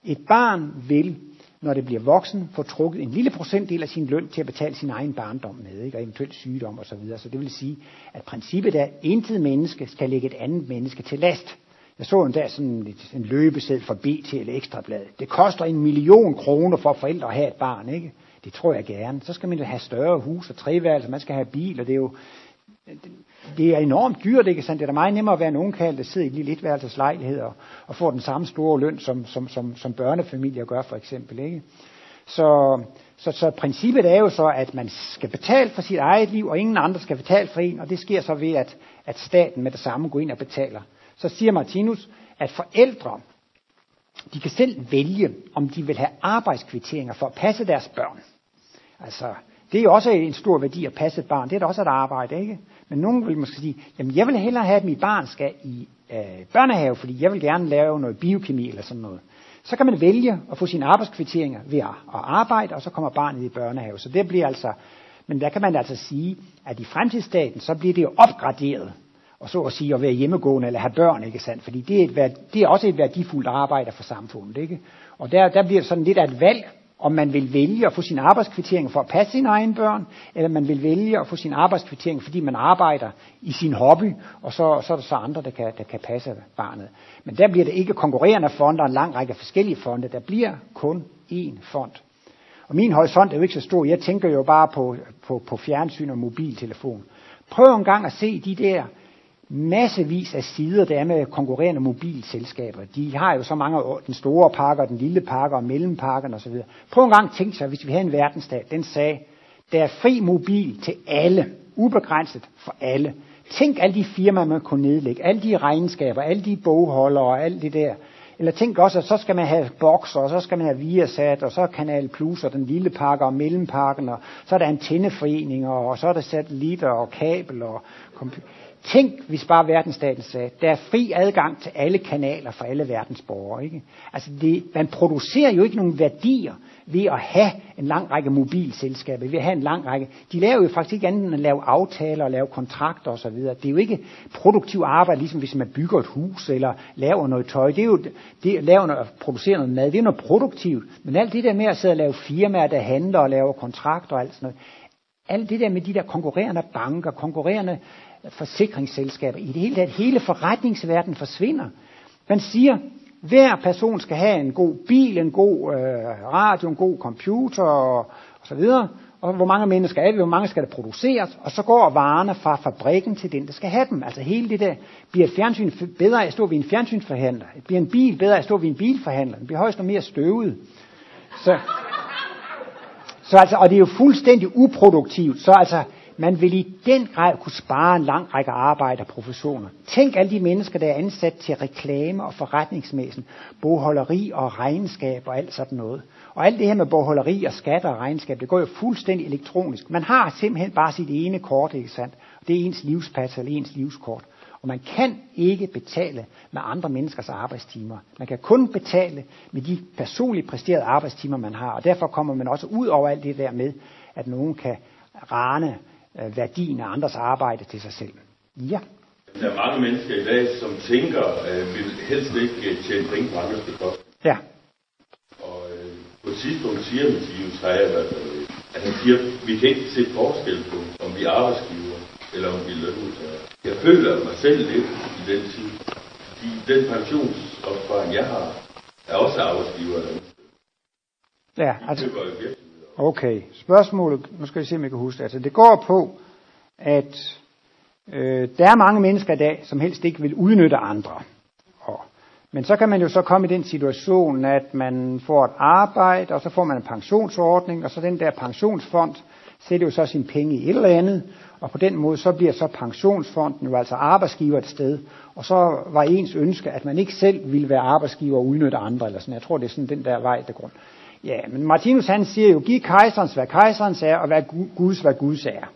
Et barn vil, når det bliver voksen, få trukket en lille procentdel af sin løn til at betale sin egen barndom med, ikke? og eventuelt sygdom osv. Så, videre. så det vil sige, at princippet er, at intet menneske skal lægge et andet menneske til last. Jeg så en dag sådan en løbeseddel for BT eller Ekstrabladet. Det koster en million kroner for forældre at have et barn, ikke? Det tror jeg gerne. Så skal man have større hus og treværelser, man skal have bil, og det er jo det er enormt dyrt, ikke sandt? Det er da meget nemmere at være en ungkald, der sidder i en lille etværelseslejlighed og, og får den samme store løn, som, som, som, som børnefamilier gør for eksempel, ikke? Så, så, så princippet er jo så, at man skal betale for sit eget liv, og ingen andre skal betale for en, og det sker så ved, at, at staten med det samme går ind og betaler. Så siger Martinus, at forældre, de kan selv vælge, om de vil have arbejdskvitteringer for at passe deres børn. Altså, det er jo også en stor værdi at passe et barn. Det er da også et arbejde, ikke? Men nogen vil måske sige, jamen jeg vil hellere have, at mit barn skal i øh, børnehave, fordi jeg vil gerne lave noget biokemi eller sådan noget. Så kan man vælge at få sine arbejdskvitteringer ved at, at arbejde, og så kommer barnet i børnehave. Så det bliver altså, men der kan man altså sige, at i fremtidsstaten, så bliver det jo opgraderet, og så at sige at være hjemmegående eller have børn, ikke sandt? Fordi det er, et, det er også et værdifuldt arbejde for samfundet, ikke? Og der, der bliver sådan lidt af et valg, om man vil vælge at få sin arbejdskvittering for at passe sine egne børn, eller man vil vælge at få sin arbejdskvittering, fordi man arbejder i sin hobby, og så, så er der så andre, der kan, der kan passe barnet. Men der bliver det ikke konkurrerende fonde og en lang række forskellige fonde. Der bliver kun én fond. Og min horisont er jo ikke så stor. Jeg tænker jo bare på, på, på fjernsyn og mobiltelefon. Prøv en gang at se de der massevis af sider, der er med konkurrerende mobilselskaber. De har jo så mange, den store pakker, den lille pakke og mellempakken osv. Prøv en gang at tænke sig, hvis vi havde en verdensstat, den sagde, der er fri mobil til alle, ubegrænset for alle. Tænk alle de firmaer, man kunne nedlægge, alle de regnskaber, alle de bogholdere og alt det der. Eller tænk også, at så skal man have bokser, og så skal man have Viasat, og så Kanal Plus, og den lille pakke og mellempakken, og så er der antenneforeninger, og så er der satellitter og kabel og computer. Tænk, hvis bare verdensstaten sagde, der er fri adgang til alle kanaler for alle verdens borgere. Ikke? Altså det, man producerer jo ikke nogen værdier ved at have en lang række mobilselskaber, ved at have en lang række. De laver jo faktisk ikke andet end at lave aftaler og lave kontrakter osv. Det er jo ikke produktiv arbejde, ligesom hvis man bygger et hus eller laver noget tøj. Det er jo det, laver noget, producere noget mad, det er noget produktivt. Men alt det der med at sidde og lave firmaer, der handler og laver kontrakter og alt sådan noget, alt det der med de der konkurrerende banker, konkurrerende forsikringsselskaber. I det hele taget, hele forretningsverdenen forsvinder. Man siger, hver person skal have en god bil, en god øh, radio, en god computer og, og så videre. Og hvor mange mennesker er det, hvor mange skal der produceres, og så går varerne fra fabrikken til den, der skal have dem. Altså hele det der, bliver et fjernsyn bedre af at stå ved en fjernsynsforhandler? Bliver en bil bedre af at stå ved en bilforhandler? Det bliver højst noget mere støvet. Så, så altså, og det er jo fuldstændig uproduktivt. Så altså, man vil i den grad kunne spare en lang række arbejder og professioner. Tænk alle de mennesker, der er ansat til reklame og forretningsmæssen, bogholderi og regnskab og alt sådan noget. Og alt det her med bogholderi og skatter og regnskab, det går jo fuldstændig elektronisk. Man har simpelthen bare sit ene kort, ikke sandt? Det er ens livspas eller ens livskort. Og man kan ikke betale med andre menneskers arbejdstimer. Man kan kun betale med de personligt præsterede arbejdstimer, man har. Og derfor kommer man også ud over alt det der med, at nogen kan rane øh, værdien af andres arbejde til sig selv. Ja. Der er mange mennesker i dag, som tænker, øh, vil helst ikke øh, tjene penge på andres bekostning. Ja. Og øh, på et tidspunkt siger Mathias Heyer, at han siger, at vi kan ikke se forskel på, om vi er arbejdsgiver eller om vi er lønmodtagere. Jeg føler mig selv lidt i den tid, fordi den pensionsopsparing, jeg har, er også arbejdsgiver. Ja, altså, Okay, spørgsmålet, nu skal vi se, om jeg kan huske det. Altså, det går på, at øh, der er mange mennesker i dag, som helst ikke vil udnytte andre. Og, men så kan man jo så komme i den situation, at man får et arbejde, og så får man en pensionsordning, og så den der pensionsfond sætter jo så sine penge i et eller andet, og på den måde så bliver så pensionsfonden jo altså arbejdsgiver et sted, og så var ens ønske, at man ikke selv ville være arbejdsgiver og udnytte andre, eller sådan. Jeg tror, det er sådan den der vej, der grund. Ja, men Martinus han siger jo, giv kejserens hvad kejserens er, og hvad Guds hvad Guds er.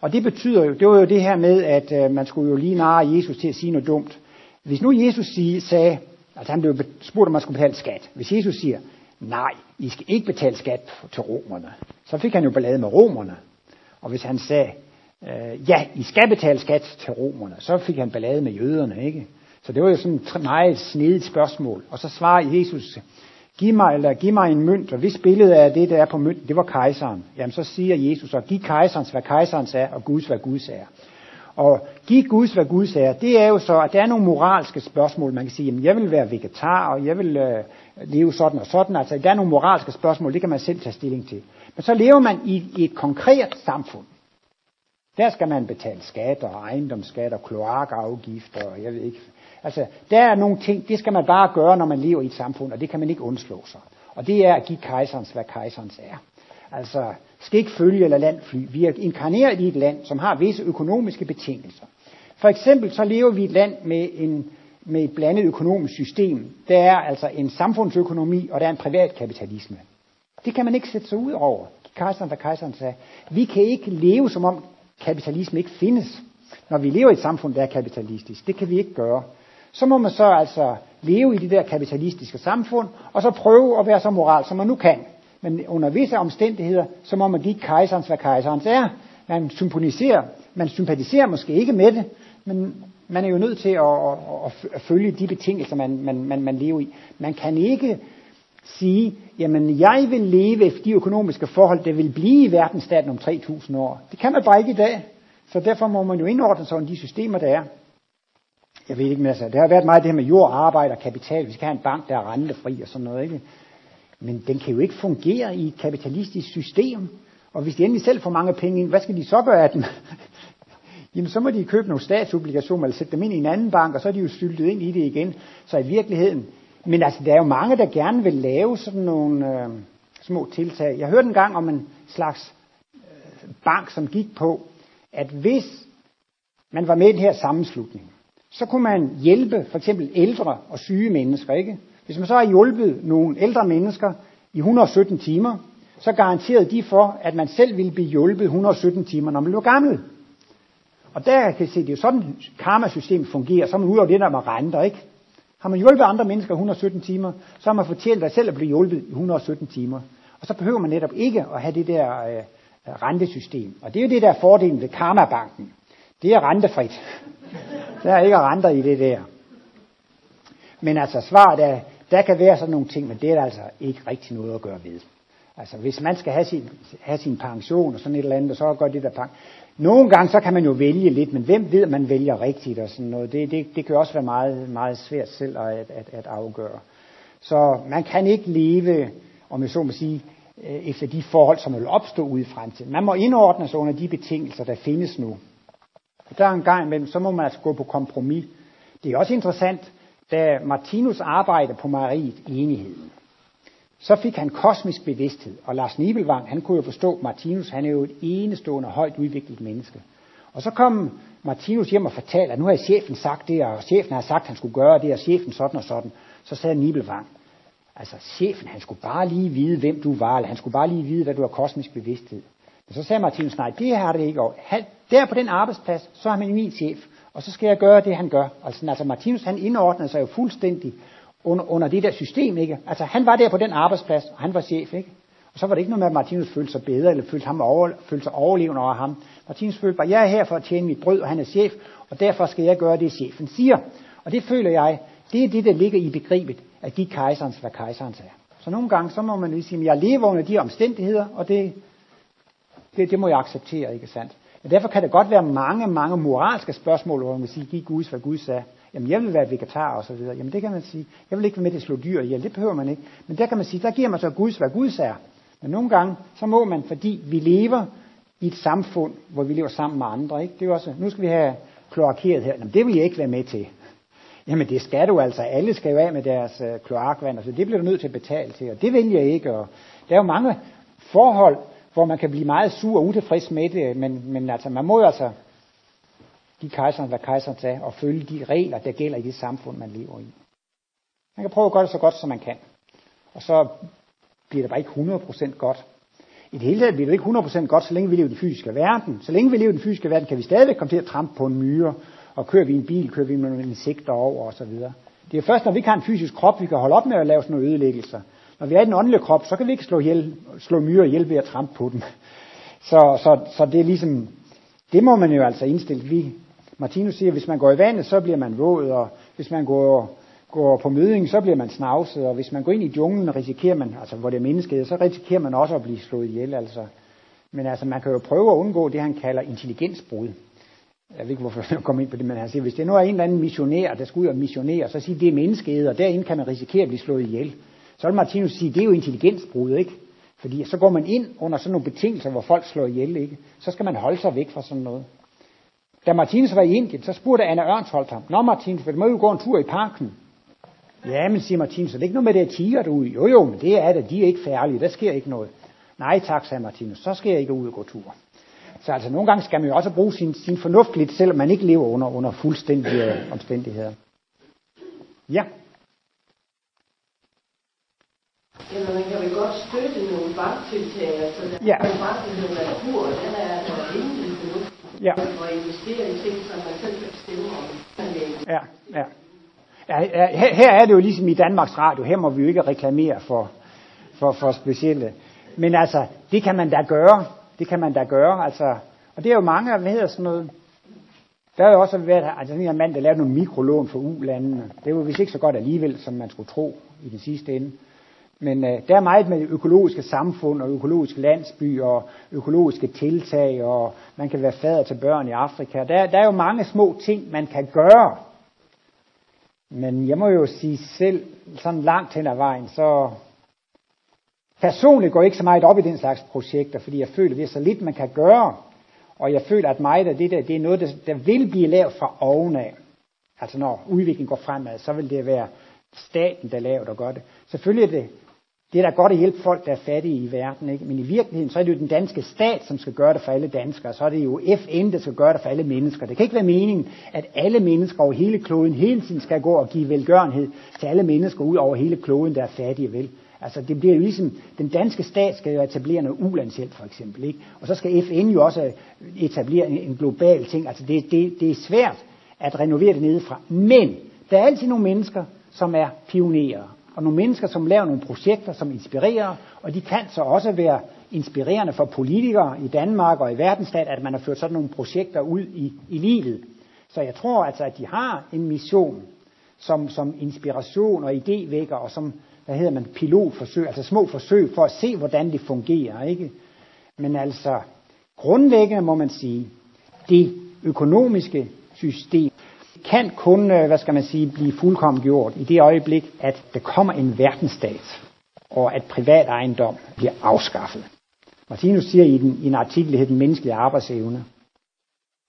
Og det betyder jo, det var jo det her med, at øh, man skulle jo lige narre Jesus til at sige noget dumt. Hvis nu Jesus sige, sagde, altså han blev spurgt, om man skulle betale skat. Hvis Jesus siger, nej, I skal ikke betale skat til romerne, så fik han jo ballade med romerne. Og hvis han sagde, øh, ja, I skal betale skat til romerne, så fik han ballade med jøderne, ikke? Så det var jo sådan et meget snedigt spørgsmål. Og så svarer Jesus, giv mig, eller giv mig en mønt, og hvis billedet af det, der er på mønten, det var kejseren. Jamen så siger Jesus, og giv kejserens, hvad kejserens er, og Guds, hvad Guds er. Og giv Guds, hvad Guds er, det er jo så, at der er nogle moralske spørgsmål, man kan sige, jamen jeg vil være vegetar, og jeg vil øh, leve sådan og sådan. Altså der er nogle moralske spørgsmål, det kan man selv tage stilling til. Men så lever man i, i et konkret samfund. Der skal man betale skat og ejendomsskat og kloakafgifter og jeg ved ikke. Altså, der er nogle ting, det skal man bare gøre, når man lever i et samfund, og det kan man ikke undslå sig. Og det er at give kejserens, hvad kejserens er. Altså, skal ikke følge eller landfly. Vi er inkarneret i et land, som har visse økonomiske betingelser. For eksempel så lever vi i et land med, en, med et blandet økonomisk system. Der er altså en samfundsøkonomi, og der er en privatkapitalisme. Det kan man ikke sætte sig ud over. Kejseren, hvad kejseren sagde. Vi kan ikke leve som om kapitalisme ikke findes, når vi lever i et samfund, der er kapitalistisk. Det kan vi ikke gøre. Så må man så altså leve i det der kapitalistiske samfund, og så prøve at være så moral, som man nu kan. Men under visse omstændigheder, så må man give kejserens, hvad kejserens er. Man sympatiserer, man sympatiserer måske ikke med det, men man er jo nødt til at, at, at følge de betingelser, man, man, man, man lever i. Man kan ikke sige, jamen jeg vil leve efter de økonomiske forhold, der vil blive i verdensstaten om 3.000 år. Det kan man bare ikke i dag. Så derfor må man jo indordne sig under de systemer, der er. Jeg ved ikke, mere, så det har været meget det her med jord, arbejde og kapital. Vi skal have en bank, der er rentefri og sådan noget. Ikke? Men den kan jo ikke fungere i et kapitalistisk system. Og hvis de endelig selv får mange penge ind, hvad skal de så gøre af dem? Jamen så må de købe nogle statsobligationer eller sætte dem ind i en anden bank, og så er de jo syltet ind i det igen. Så i virkeligheden, men altså der er jo mange, der gerne vil lave sådan nogle øh, små tiltag. Jeg hørte en gang om en slags øh, bank, som gik på, at hvis man var med i den her sammenslutning, så kunne man hjælpe for eksempel ældre og syge mennesker, ikke? Hvis man så har hjulpet nogle ældre mennesker i 117 timer, så garanterede de for, at man selv ville blive hjulpet 117 timer, når man blev gammel. Og der kan se, det er jo sådan, karmasystemet fungerer. Så er man ude over det der med renter, ikke? Har man hjulpet andre mennesker 117 timer, så har man fortjent at selv at blive hjulpet i 117 timer. Og så behøver man netop ikke at have det der øh, rentesystem. Og det er jo det der fordelen ved Karmabanken. Det er rentefrit. Der er ikke renter i det der. Men altså svaret er, der kan være sådan nogle ting, men det er der altså ikke rigtig noget at gøre ved. Altså hvis man skal have sin, have sin pension og sådan et eller andet, så gør det der pension. Nogle gange så kan man jo vælge lidt, men hvem ved, at man vælger rigtigt og sådan noget. Det, det, det kan også være meget, meget svært selv at, at, at afgøre. Så man kan ikke leve, om jeg så må sige, øh, efter de forhold, som vil opstå ude i fremtiden. Man må indordne sig under de betingelser, der findes nu. Der er en gang imellem, så må man altså gå på kompromis. Det er også interessant, da Martinus arbejdede på Mariet i enigheden, så fik han kosmisk bevidsthed. Og Lars Nibelvang, han kunne jo forstå, at Martinus han er jo et enestående, højt udviklet menneske. Og så kom Martinus hjem og fortalte, at nu har chefen sagt det, og chefen har sagt, at han skulle gøre det, og chefen sådan og sådan. Så sagde Nibelvang, altså chefen, han skulle bare lige vide, hvem du var, eller han skulle bare lige vide, hvad du har kosmisk bevidsthed. Men så sagde Martinus, nej, det har det ikke. Og der på den arbejdsplads, så har man min chef, og så skal jeg gøre det, han gør. Altså, altså Martinus, han indordnede sig jo fuldstændig under, under det der system, ikke? Altså, han var der på den arbejdsplads, og han var chef, ikke? Og så var det ikke noget med, at Martinus følte sig bedre, eller følte, ham over, følte sig overlevende over ham. Martinus følte bare, jeg er her for at tjene mit brød, og han er chef, og derfor skal jeg gøre det, chefen siger. Og det føler jeg, det er det, der ligger i begrebet, at give kejserens, hvad kejserens er. Så nogle gange, så må man lige sige, at jeg lever under de omstændigheder, og det, det, det må jeg acceptere, ikke sandt? Men derfor kan det godt være mange, mange moralske spørgsmål, hvor man kan sige, giv Gud, hvad Gud sagde. Jamen, jeg vil være vegetar og så videre. Jamen, det kan man sige. Jeg vil ikke være med til at slå dyr ihjel. Det behøver man ikke. Men der kan man sige, der giver man så Guds, hvad Gud er. Men nogle gange, så må man, fordi vi lever i et samfund, hvor vi lever sammen med andre. Ikke? Det er også, nu skal vi have kloakeret her. Jamen, det vil jeg ikke være med til. Jamen, det skal du altså. Alle skal jo af med deres øh, kloakvand, så det bliver du nødt til at betale til. Og det vil jeg ikke. Og der er jo mange forhold, hvor man kan blive meget sur og utilfreds med det, men, men altså, man må jo altså give kejseren, hvad kejseren sagde, og følge de regler, der gælder i det samfund, man lever i. Man kan prøve at gøre det så godt, som man kan. Og så bliver det bare ikke 100% godt. I det hele taget bliver det ikke 100% godt, så længe vi lever i den fysiske verden. Så længe vi lever i den fysiske verden, kan vi stadigvæk komme til at trampe på en myre, og kører vi en bil, kører vi med nogle insekter over osv. Det er først, når vi ikke har en fysisk krop, vi kan holde op med at lave sådan nogle ødelæggelser. Når vi er i den åndelige krop, så kan vi ikke slå, ihjel, slå myrer ihjel ved at trampe på dem. Så, så, så det er ligesom, det må man jo altså indstille. Vi, Martinus siger, at hvis man går i vandet, så bliver man våd, og hvis man går, går på møding, så bliver man snavset, og hvis man går ind i junglen, risikerer man, altså hvor det er mennesket, så risikerer man også at blive slået ihjel. Altså. Men altså, man kan jo prøve at undgå det, han kalder intelligensbrud. Jeg ved ikke, hvorfor jeg kommer ind på det, men han siger, hvis det nu er en eller anden missionær, der skal ud og missionere, så siger det er menneskehed, og derinde kan man risikere at blive slået ihjel. Så vil Martinus sige, det er jo intelligensbrud, ikke? Fordi så går man ind under sådan nogle betingelser, hvor folk slår ihjel, ikke? Så skal man holde sig væk fra sådan noget. Da Martinus var i Indien, så spurgte Anna Ørnsholdt ham, Nå Martinus, vil du må jo gå en tur i parken? Ja, men siger Martinus, er det ikke noget med det, at tiger derude? Jo jo, men det er det, de er ikke færdige, der sker ikke noget. Nej tak, sagde Martinus, så skal jeg ikke ud og gå tur. Så altså nogle gange skal man jo også bruge sin, sin fornuft lidt, selvom man ikke lever under, under fuldstændige omstændigheder. Ja. Jamen, man kan vel godt støtte nogle banktiltag, altså der Ja. er en bank, der Natur, og den er, der er rimelig. Ja. Og investere i ting, som man selv kan bestemme om. Ja, ja. ja her, her er det jo ligesom i Danmarks Radio, her må vi jo ikke reklamere for, for, for specielle. Men altså, det kan man da gøre. Det kan man da gøre. Altså, og det er jo mange, hvad hedder sådan noget, der er jo også været altså, sådan en mand, der lavede nogle mikrolån for ulandene. Det var vist ikke så godt alligevel, som man skulle tro i den sidste ende. Men øh, der er meget med økologiske samfund og økologiske landsby og økologiske tiltag, og man kan være fader til børn i Afrika. Der, der er jo mange små ting, man kan gøre. Men jeg må jo sige selv, sådan langt hen ad vejen, så personligt går jeg ikke så meget op i den slags projekter, fordi jeg føler, det er så lidt, man kan gøre. Og jeg føler, at meget af det der, det er noget, der, der vil blive lavet fra ovenaf. Altså når udviklingen går fremad, så vil det være staten, der laver det og gør det. Selvfølgelig er det, det er da godt at hjælpe folk, der er fattige i verden, ikke? men i virkeligheden, så er det jo den danske stat, som skal gøre det for alle danskere, så er det jo FN, der skal gøre det for alle mennesker. Det kan ikke være meningen, at alle mennesker over hele kloden hele tiden skal gå og give velgørenhed til alle mennesker ud over hele kloden, der er fattige, vel? Altså det bliver jo ligesom, den danske stat skal jo etablere noget ulandshjælp for eksempel, ikke? Og så skal FN jo også etablere en, en global ting. Altså det, det, det er svært at renovere det nedefra. Men der er altid nogle mennesker, som er pionerer. Og nogle mennesker, som laver nogle projekter, som inspirerer, og de kan så også være inspirerende for politikere i Danmark og i verdensstat, at man har ført sådan nogle projekter ud i, i livet. Så jeg tror altså, at de har en mission som, som inspiration og idévækker, og som, hvad hedder man, pilotforsøg, altså små forsøg for at se, hvordan det fungerer, ikke? Men altså, grundlæggende må man sige, det økonomiske system kan kun, øh, hvad skal man sige, blive fuldkommen gjort i det øjeblik, at der kommer en verdensstat, og at privat ejendom bliver afskaffet. Martinus siger i, den, i en artikel, der hedder Den menneskelige arbejdsevne,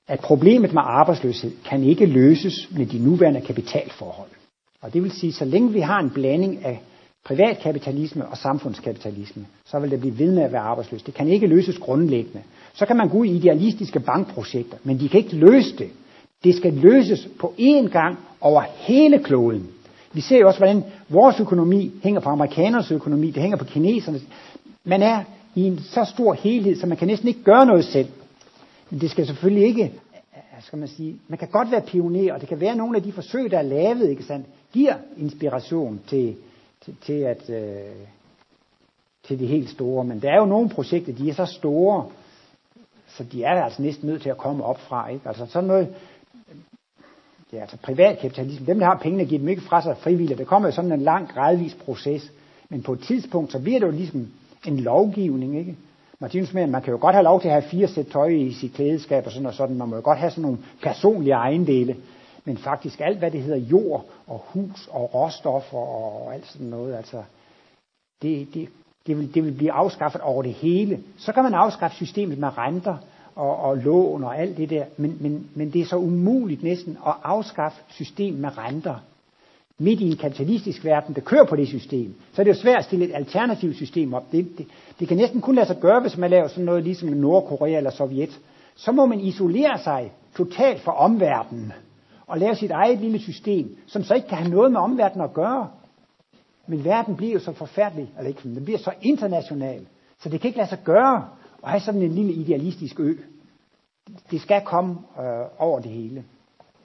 at problemet med arbejdsløshed kan ikke løses med de nuværende kapitalforhold. Og det vil sige, så længe vi har en blanding af privatkapitalisme og samfundskapitalisme, så vil det blive ved med at være arbejdsløs. Det kan ikke løses grundlæggende. Så kan man gå ud i idealistiske bankprojekter, men de kan ikke løse det. Det skal løses på én gang over hele kloden. Vi ser jo også, hvordan vores økonomi hænger på amerikanernes økonomi, det hænger på kinesernes. Man er i en så stor helhed, så man kan næsten ikke gøre noget selv. Men det skal selvfølgelig ikke, skal man sige, man kan godt være pioner, og det kan være, at nogle af de forsøg, der er lavet, ikke sandt, giver inspiration til, til, til, at, øh, til de helt store. Men der er jo nogle projekter, de er så store, så de er altså næsten nødt til at komme op fra. Ikke? Altså sådan noget, det er altså privatkapitalisme, dem der har pengene, giver dem ikke fra sig frivilligt. Der kommer jo sådan en lang gradvis proces. Men på et tidspunkt, så bliver det jo ligesom en lovgivning, ikke? Martinus mener, man kan jo godt have lov til at have fire sæt tøj i sit klædeskab og sådan og sådan. Man må jo godt have sådan nogle personlige ejendele. Men faktisk alt, hvad det hedder jord og hus og råstoffer og alt sådan noget, altså, det, det, det, vil, det vil blive afskaffet over det hele. Så kan man afskaffe systemet med renter og, og lån og alt det der, men, men, men det er så umuligt næsten at afskaffe system med renter. Midt i en kapitalistisk verden, der kører på det system, så er det jo svært at stille et alternativt system op. Det, det, det kan næsten kun lade sig gøre, hvis man laver sådan noget ligesom Nordkorea eller Sovjet. Så må man isolere sig totalt fra omverdenen og lave sit eget lille system, som så ikke kan have noget med omverdenen at gøre. Men verden bliver jo så forfærdelig, eller ikke, den bliver så international, så det kan ikke lade sig gøre at have sådan en lille idealistisk ø. Det skal komme øh, over det hele.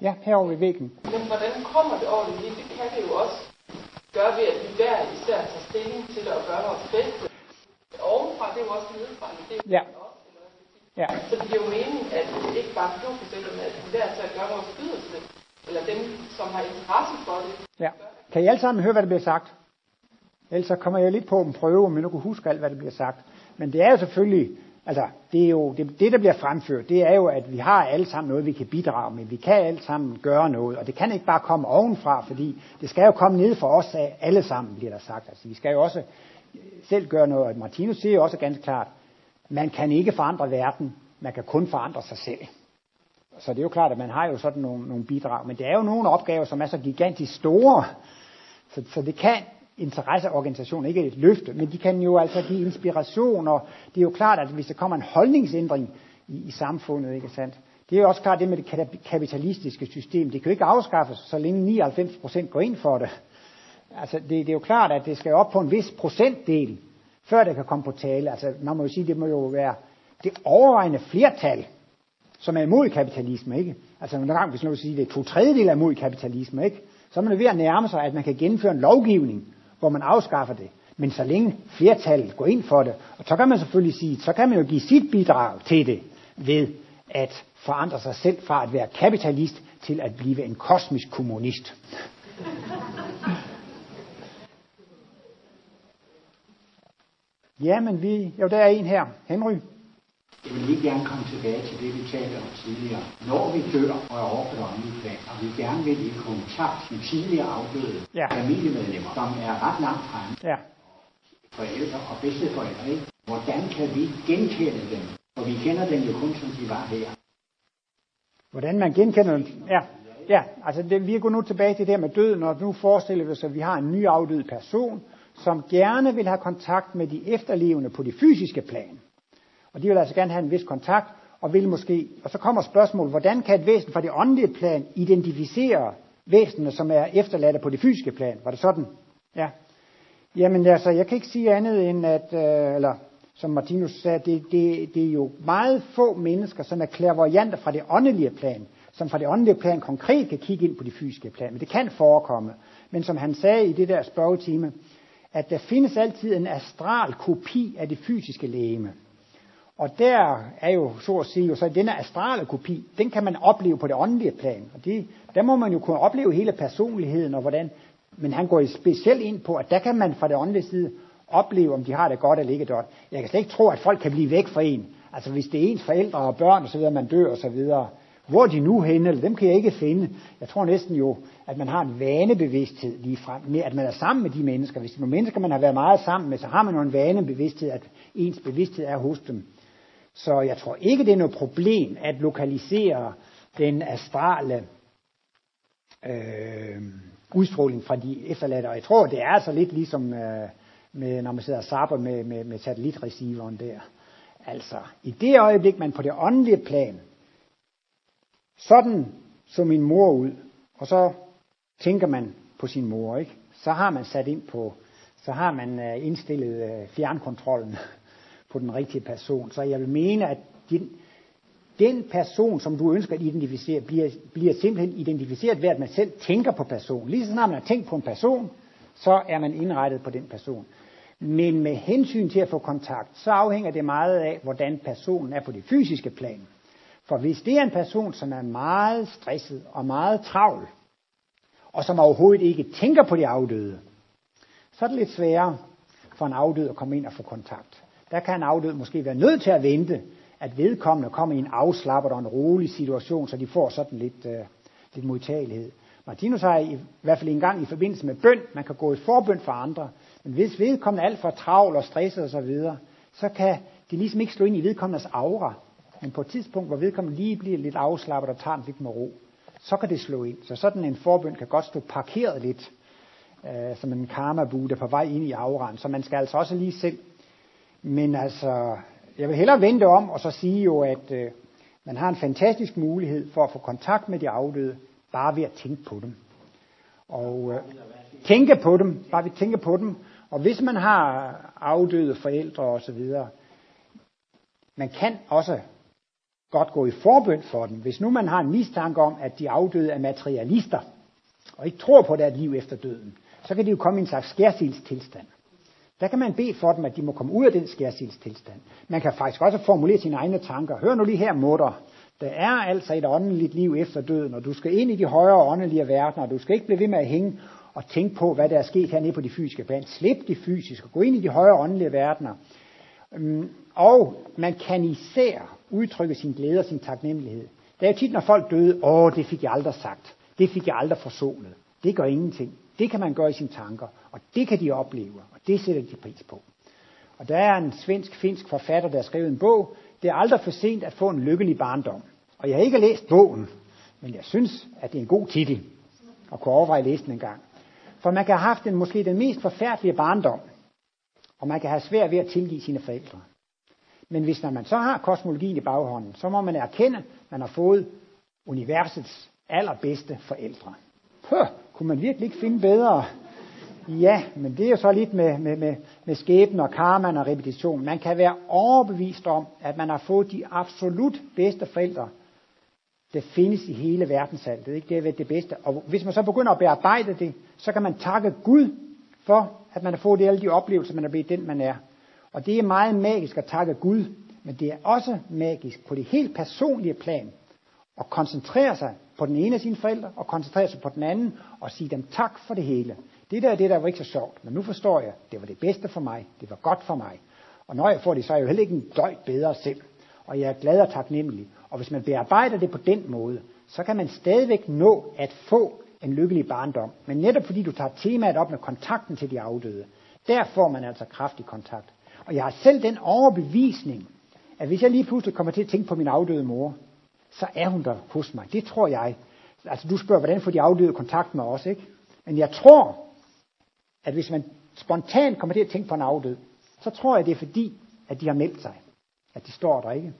Ja, herovre ved væggen. Men hvordan kommer det over det hele? Det kan det jo også gøre ved, at vi hver især tager stilling til og gøre vores bedste. Ovenfra, det er jo også nedefra. Det er Ja. også. Ja, Så det giver jo mening, at det ikke bare er men at vi hver at gøre vores yderste. Eller dem, som har interesse for det. ja. Kan I alle sammen høre, hvad der bliver sagt? Ellers så kommer jeg lidt på en prøve, I nu kunne huske alt, hvad der bliver sagt. Men det er jo selvfølgelig, altså det, er jo, det, det, der bliver fremført, det er jo, at vi har alle sammen noget, vi kan bidrage med. Vi kan alle sammen gøre noget, og det kan ikke bare komme ovenfra, fordi det skal jo komme ned for os af alle sammen, bliver der sagt. Altså vi skal jo også selv gøre noget, og Martinus siger jo også ganske klart, man kan ikke forandre verden, man kan kun forandre sig selv. Så det er jo klart, at man har jo sådan nogle, nogle bidrag, men det er jo nogle opgaver, som er så gigantisk store, så, så det kan interesseorganisation, ikke et løfte, men de kan jo altså give inspiration, og det er jo klart, at hvis der kommer en holdningsændring i, i samfundet, ikke sandt? Det er jo også klart det med det kapitalistiske system. Det kan jo ikke afskaffes, så længe 99 procent går ind for det. Altså, det, det er jo klart, at det skal op på en vis procentdel, før det kan komme på tale. Altså, man må jo sige, det må jo være det overvejende flertal, som er imod kapitalisme, ikke? Altså, når gange, hvis man vil sige, det er to tredjedel er imod kapitalisme, ikke? Så er man ved at nærme sig, at man kan gennemføre en lovgivning, hvor man afskaffer det. Men så længe flertallet går ind for det, og så kan man selvfølgelig sige, så kan man jo give sit bidrag til det, ved at forandre sig selv fra at være kapitalist til at blive en kosmisk kommunist. Jamen vi, jo der er en her. Henry. Jeg vil lige gerne komme tilbage til det, vi talte om tidligere. Når vi dør og er over på det åndelige plan, og vi gerne vil i kontakt med tidligere afdøde Ja. familiemedlemmer, som er ret langt fremme, Ja. forældre og bedsteforældre, ikke? hvordan kan vi genkende dem? For vi kender dem jo kun, som de var her. Hvordan man genkender dem. Ja, ja altså det, vi går nu tilbage til det her med døden, og nu forestiller vi os, at vi har en ny afdød person, som gerne vil have kontakt med de efterlevende på det fysiske plan. Og de vil altså gerne have en vis kontakt, og vil måske, og så kommer spørgsmålet, hvordan kan et væsen fra det åndelige plan identificere væsenene, som er efterladte på det fysiske plan? Var det sådan? Ja. Jamen altså, jeg kan ikke sige andet end, at, øh, eller som Martinus sagde, det, det, det er jo meget få mennesker, som er klærvoyanter fra det åndelige plan, som fra det åndelige plan konkret kan kigge ind på det fysiske plan. Men det kan forekomme. Men som han sagde i det der spørgetime, at der findes altid en astral kopi af det fysiske lægeme. Og der er jo, så at sige, jo så denne astrale kopi, den kan man opleve på det åndelige plan. Og det, der må man jo kunne opleve hele personligheden og hvordan, men han går specielt ind på, at der kan man fra det åndelige side opleve, om de har det godt eller ikke godt. Jeg kan slet ikke tro, at folk kan blive væk fra en. Altså hvis det er ens forældre og børn og så videre, man dør og så videre. Hvor er de nu henne? Eller dem kan jeg ikke finde. Jeg tror næsten jo, at man har en vanebevidsthed lige frem med, at man er sammen med de mennesker. Hvis det er nogle mennesker, man har været meget sammen med, så har man jo en vanebevidsthed, at ens bevidsthed er hos dem. Så jeg tror ikke, det er noget problem at lokalisere den astrale øh, udstråling fra de efterladte. Og jeg tror, det er altså lidt ligesom, øh, med, når man sidder og sapper med, med, med satellitreceiveren der. Altså, i det øjeblik, man på det åndelige plan, sådan så min mor ud, og så tænker man på sin mor, ikke? Så har man sat ind på, så har man øh, indstillet øh, fjernkontrollen på den rigtige person. Så jeg vil mene, at din, den person, som du ønsker at identificere, bliver, bliver simpelthen identificeret ved, at man selv tænker på personen. Lige så snart man har tænkt på en person, så er man indrettet på den person. Men med hensyn til at få kontakt, så afhænger det meget af, hvordan personen er på det fysiske plan. For hvis det er en person, som er meget stresset og meget travl, og som overhovedet ikke tænker på de afdøde, så er det lidt sværere for en afdød at komme ind og få kontakt. Der kan en afdød måske være nødt til at vente, at vedkommende kommer i en afslappet og en rolig situation, så de får sådan lidt, øh, lidt modtagelighed. Martinus har i, i hvert fald en gang i forbindelse med bøn, man kan gå i forbøn for andre, men hvis vedkommende er alt for travl og stresset osv., så, videre, så kan de ligesom ikke slå ind i vedkommendes aura. Men på et tidspunkt, hvor vedkommende lige bliver lidt afslappet og tager den lidt med ro, så kan det slå ind. Så sådan en forbøn kan godt stå parkeret lidt, øh, som en karma der på vej ind i auraen. Så man skal altså også lige selv. Men altså, jeg vil hellere vente om og så sige jo, at øh, man har en fantastisk mulighed for at få kontakt med de afdøde, bare ved at tænke på dem. Og, øh, tænke på dem, bare ved at tænke på dem. Og hvis man har afdøde forældre og så videre, man kan også godt gå i forbøn for dem. Hvis nu man har en mistanke om, at de afdøde er materialister, og ikke tror på, at der er et liv efter døden, så kan de jo komme i en slags skærsildstilstand. Der kan man bede for dem, at de må komme ud af den skærsildstilstand. Man kan faktisk også formulere sine egne tanker. Hør nu lige her, mutter. Der er altså et åndeligt liv efter døden, og du skal ind i de højere åndelige verdener, og du skal ikke blive ved med at hænge og tænke på, hvad der er sket hernede på de fysiske plan. Slip de fysiske, gå ind i de højere åndelige verdener. Mm, og man kan især udtrykke sin glæde og sin taknemmelighed. Der er jo tit, når folk døde, åh, det fik jeg aldrig sagt. Det fik jeg aldrig forsonet. Det gør ingenting. Det kan man gøre i sine tanker, og det kan de opleve, og det sætter de pris på. Og der er en svensk-finsk forfatter, der har skrevet en bog, det er aldrig for sent at få en lykkelig barndom. Og jeg har ikke læst bogen, men jeg synes, at det er en god titel, og kunne overveje at læse den en gang. For man kan have haft den, måske den mest forfærdelige barndom, og man kan have svært ved at tilgive sine forældre. Men hvis når man så har kosmologien i baghånden, så må man erkende, at man har fået universets allerbedste forældre. Høh, kunne man virkelig ikke finde bedre? Ja, men det er jo så lidt med, med, med, med skæbnen og karma og repetition. Man kan være overbevist om, at man har fået de absolut bedste forældre, der findes i hele verdensaltet. Ikke? Det er det bedste. Og hvis man så begynder at bearbejde det, så kan man takke Gud for, at man har fået det, alle de oplevelser, man er blevet den, man er. Og det er meget magisk at takke Gud, men det er også magisk på det helt personlige plan at koncentrere sig på den ene af sine forældre, og koncentrere sig på den anden, og sige dem tak for det hele. Det der, det der var ikke så sjovt, men nu forstår jeg, det var det bedste for mig, det var godt for mig. Og når jeg får det, så er jeg jo heller ikke en døjt bedre selv. Og jeg er glad og taknemmelig. Og hvis man bearbejder det på den måde, så kan man stadigvæk nå at få en lykkelig barndom. Men netop fordi du tager temaet op med kontakten til de afdøde, der får man altså kraftig kontakt. Og jeg har selv den overbevisning, at hvis jeg lige pludselig kommer til at tænke på min afdøde mor, så er hun der hos mig. Det tror jeg. Altså du spørger, hvordan får de afdøde kontakt med os, ikke? Men jeg tror, at hvis man spontant kommer til at tænke på en afdød, så tror jeg, det er fordi, at de har meldt sig. At de står der ikke.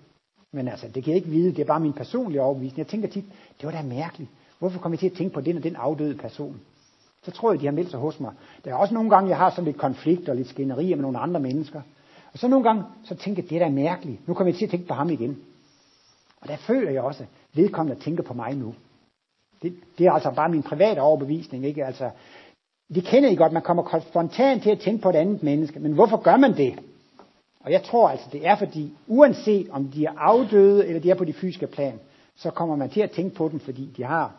Men altså, det kan jeg ikke vide. Det er bare min personlige overbevisning. Jeg tænker tit, det var da mærkeligt. Hvorfor kommer jeg til at tænke på den og den afdøde person? Så tror jeg, de har meldt sig hos mig. Der er også nogle gange, jeg har sådan lidt konflikt og lidt skænderier med nogle andre mennesker. Og så nogle gange, så tænker jeg, det er da mærkeligt. Nu kommer jeg til at tænke på ham igen. Og der føler jeg også, at vedkommende tænker på mig nu. Det, det er altså bare min private overbevisning. Ikke? Altså, det kender I godt, man kommer spontant til at tænke på et andet menneske. Men hvorfor gør man det? Og jeg tror altså, det er fordi, uanset om de er afdøde, eller de er på de fysiske plan, så kommer man til at tænke på dem, fordi de har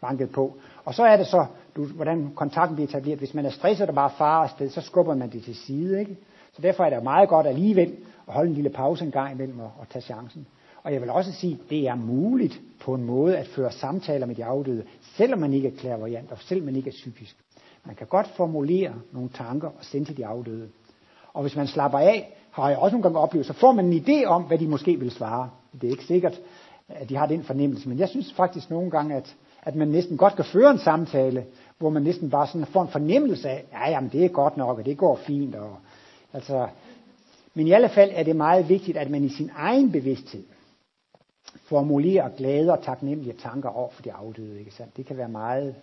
banket på. Og så er det så, du, hvordan kontakten bliver etableret. Hvis man er stresset og bare farer afsted, så skubber man det til side. Ikke? Så derfor er det meget godt alligevel at holde en lille pause en gang imellem og, og tage chancen. Og jeg vil også sige, at det er muligt på en måde at føre samtaler med de afdøde, selvom man ikke er klærvariant, og selvom man ikke er psykisk. Man kan godt formulere nogle tanker og sende til de afdøde. Og hvis man slapper af, har jeg også nogle gange oplevet, så får man en idé om, hvad de måske vil svare. Det er ikke sikkert, at de har den fornemmelse, men jeg synes faktisk nogle gange, at, at man næsten godt kan føre en samtale, hvor man næsten bare sådan får en fornemmelse af, ja, jamen det er godt nok, og det går fint. Og, altså, men i alle fald er det meget vigtigt, at man i sin egen bevidsthed formulere glade og taknemmelige tanker over for de afdøde. Ikke sandt? Det kan være meget...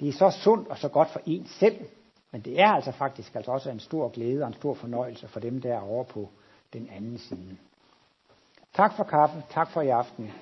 Det er så sundt og så godt for en selv, men det er altså faktisk altså også en stor glæde og en stor fornøjelse for dem, der er over på den anden side. Tak for kaffen. Tak for i aften.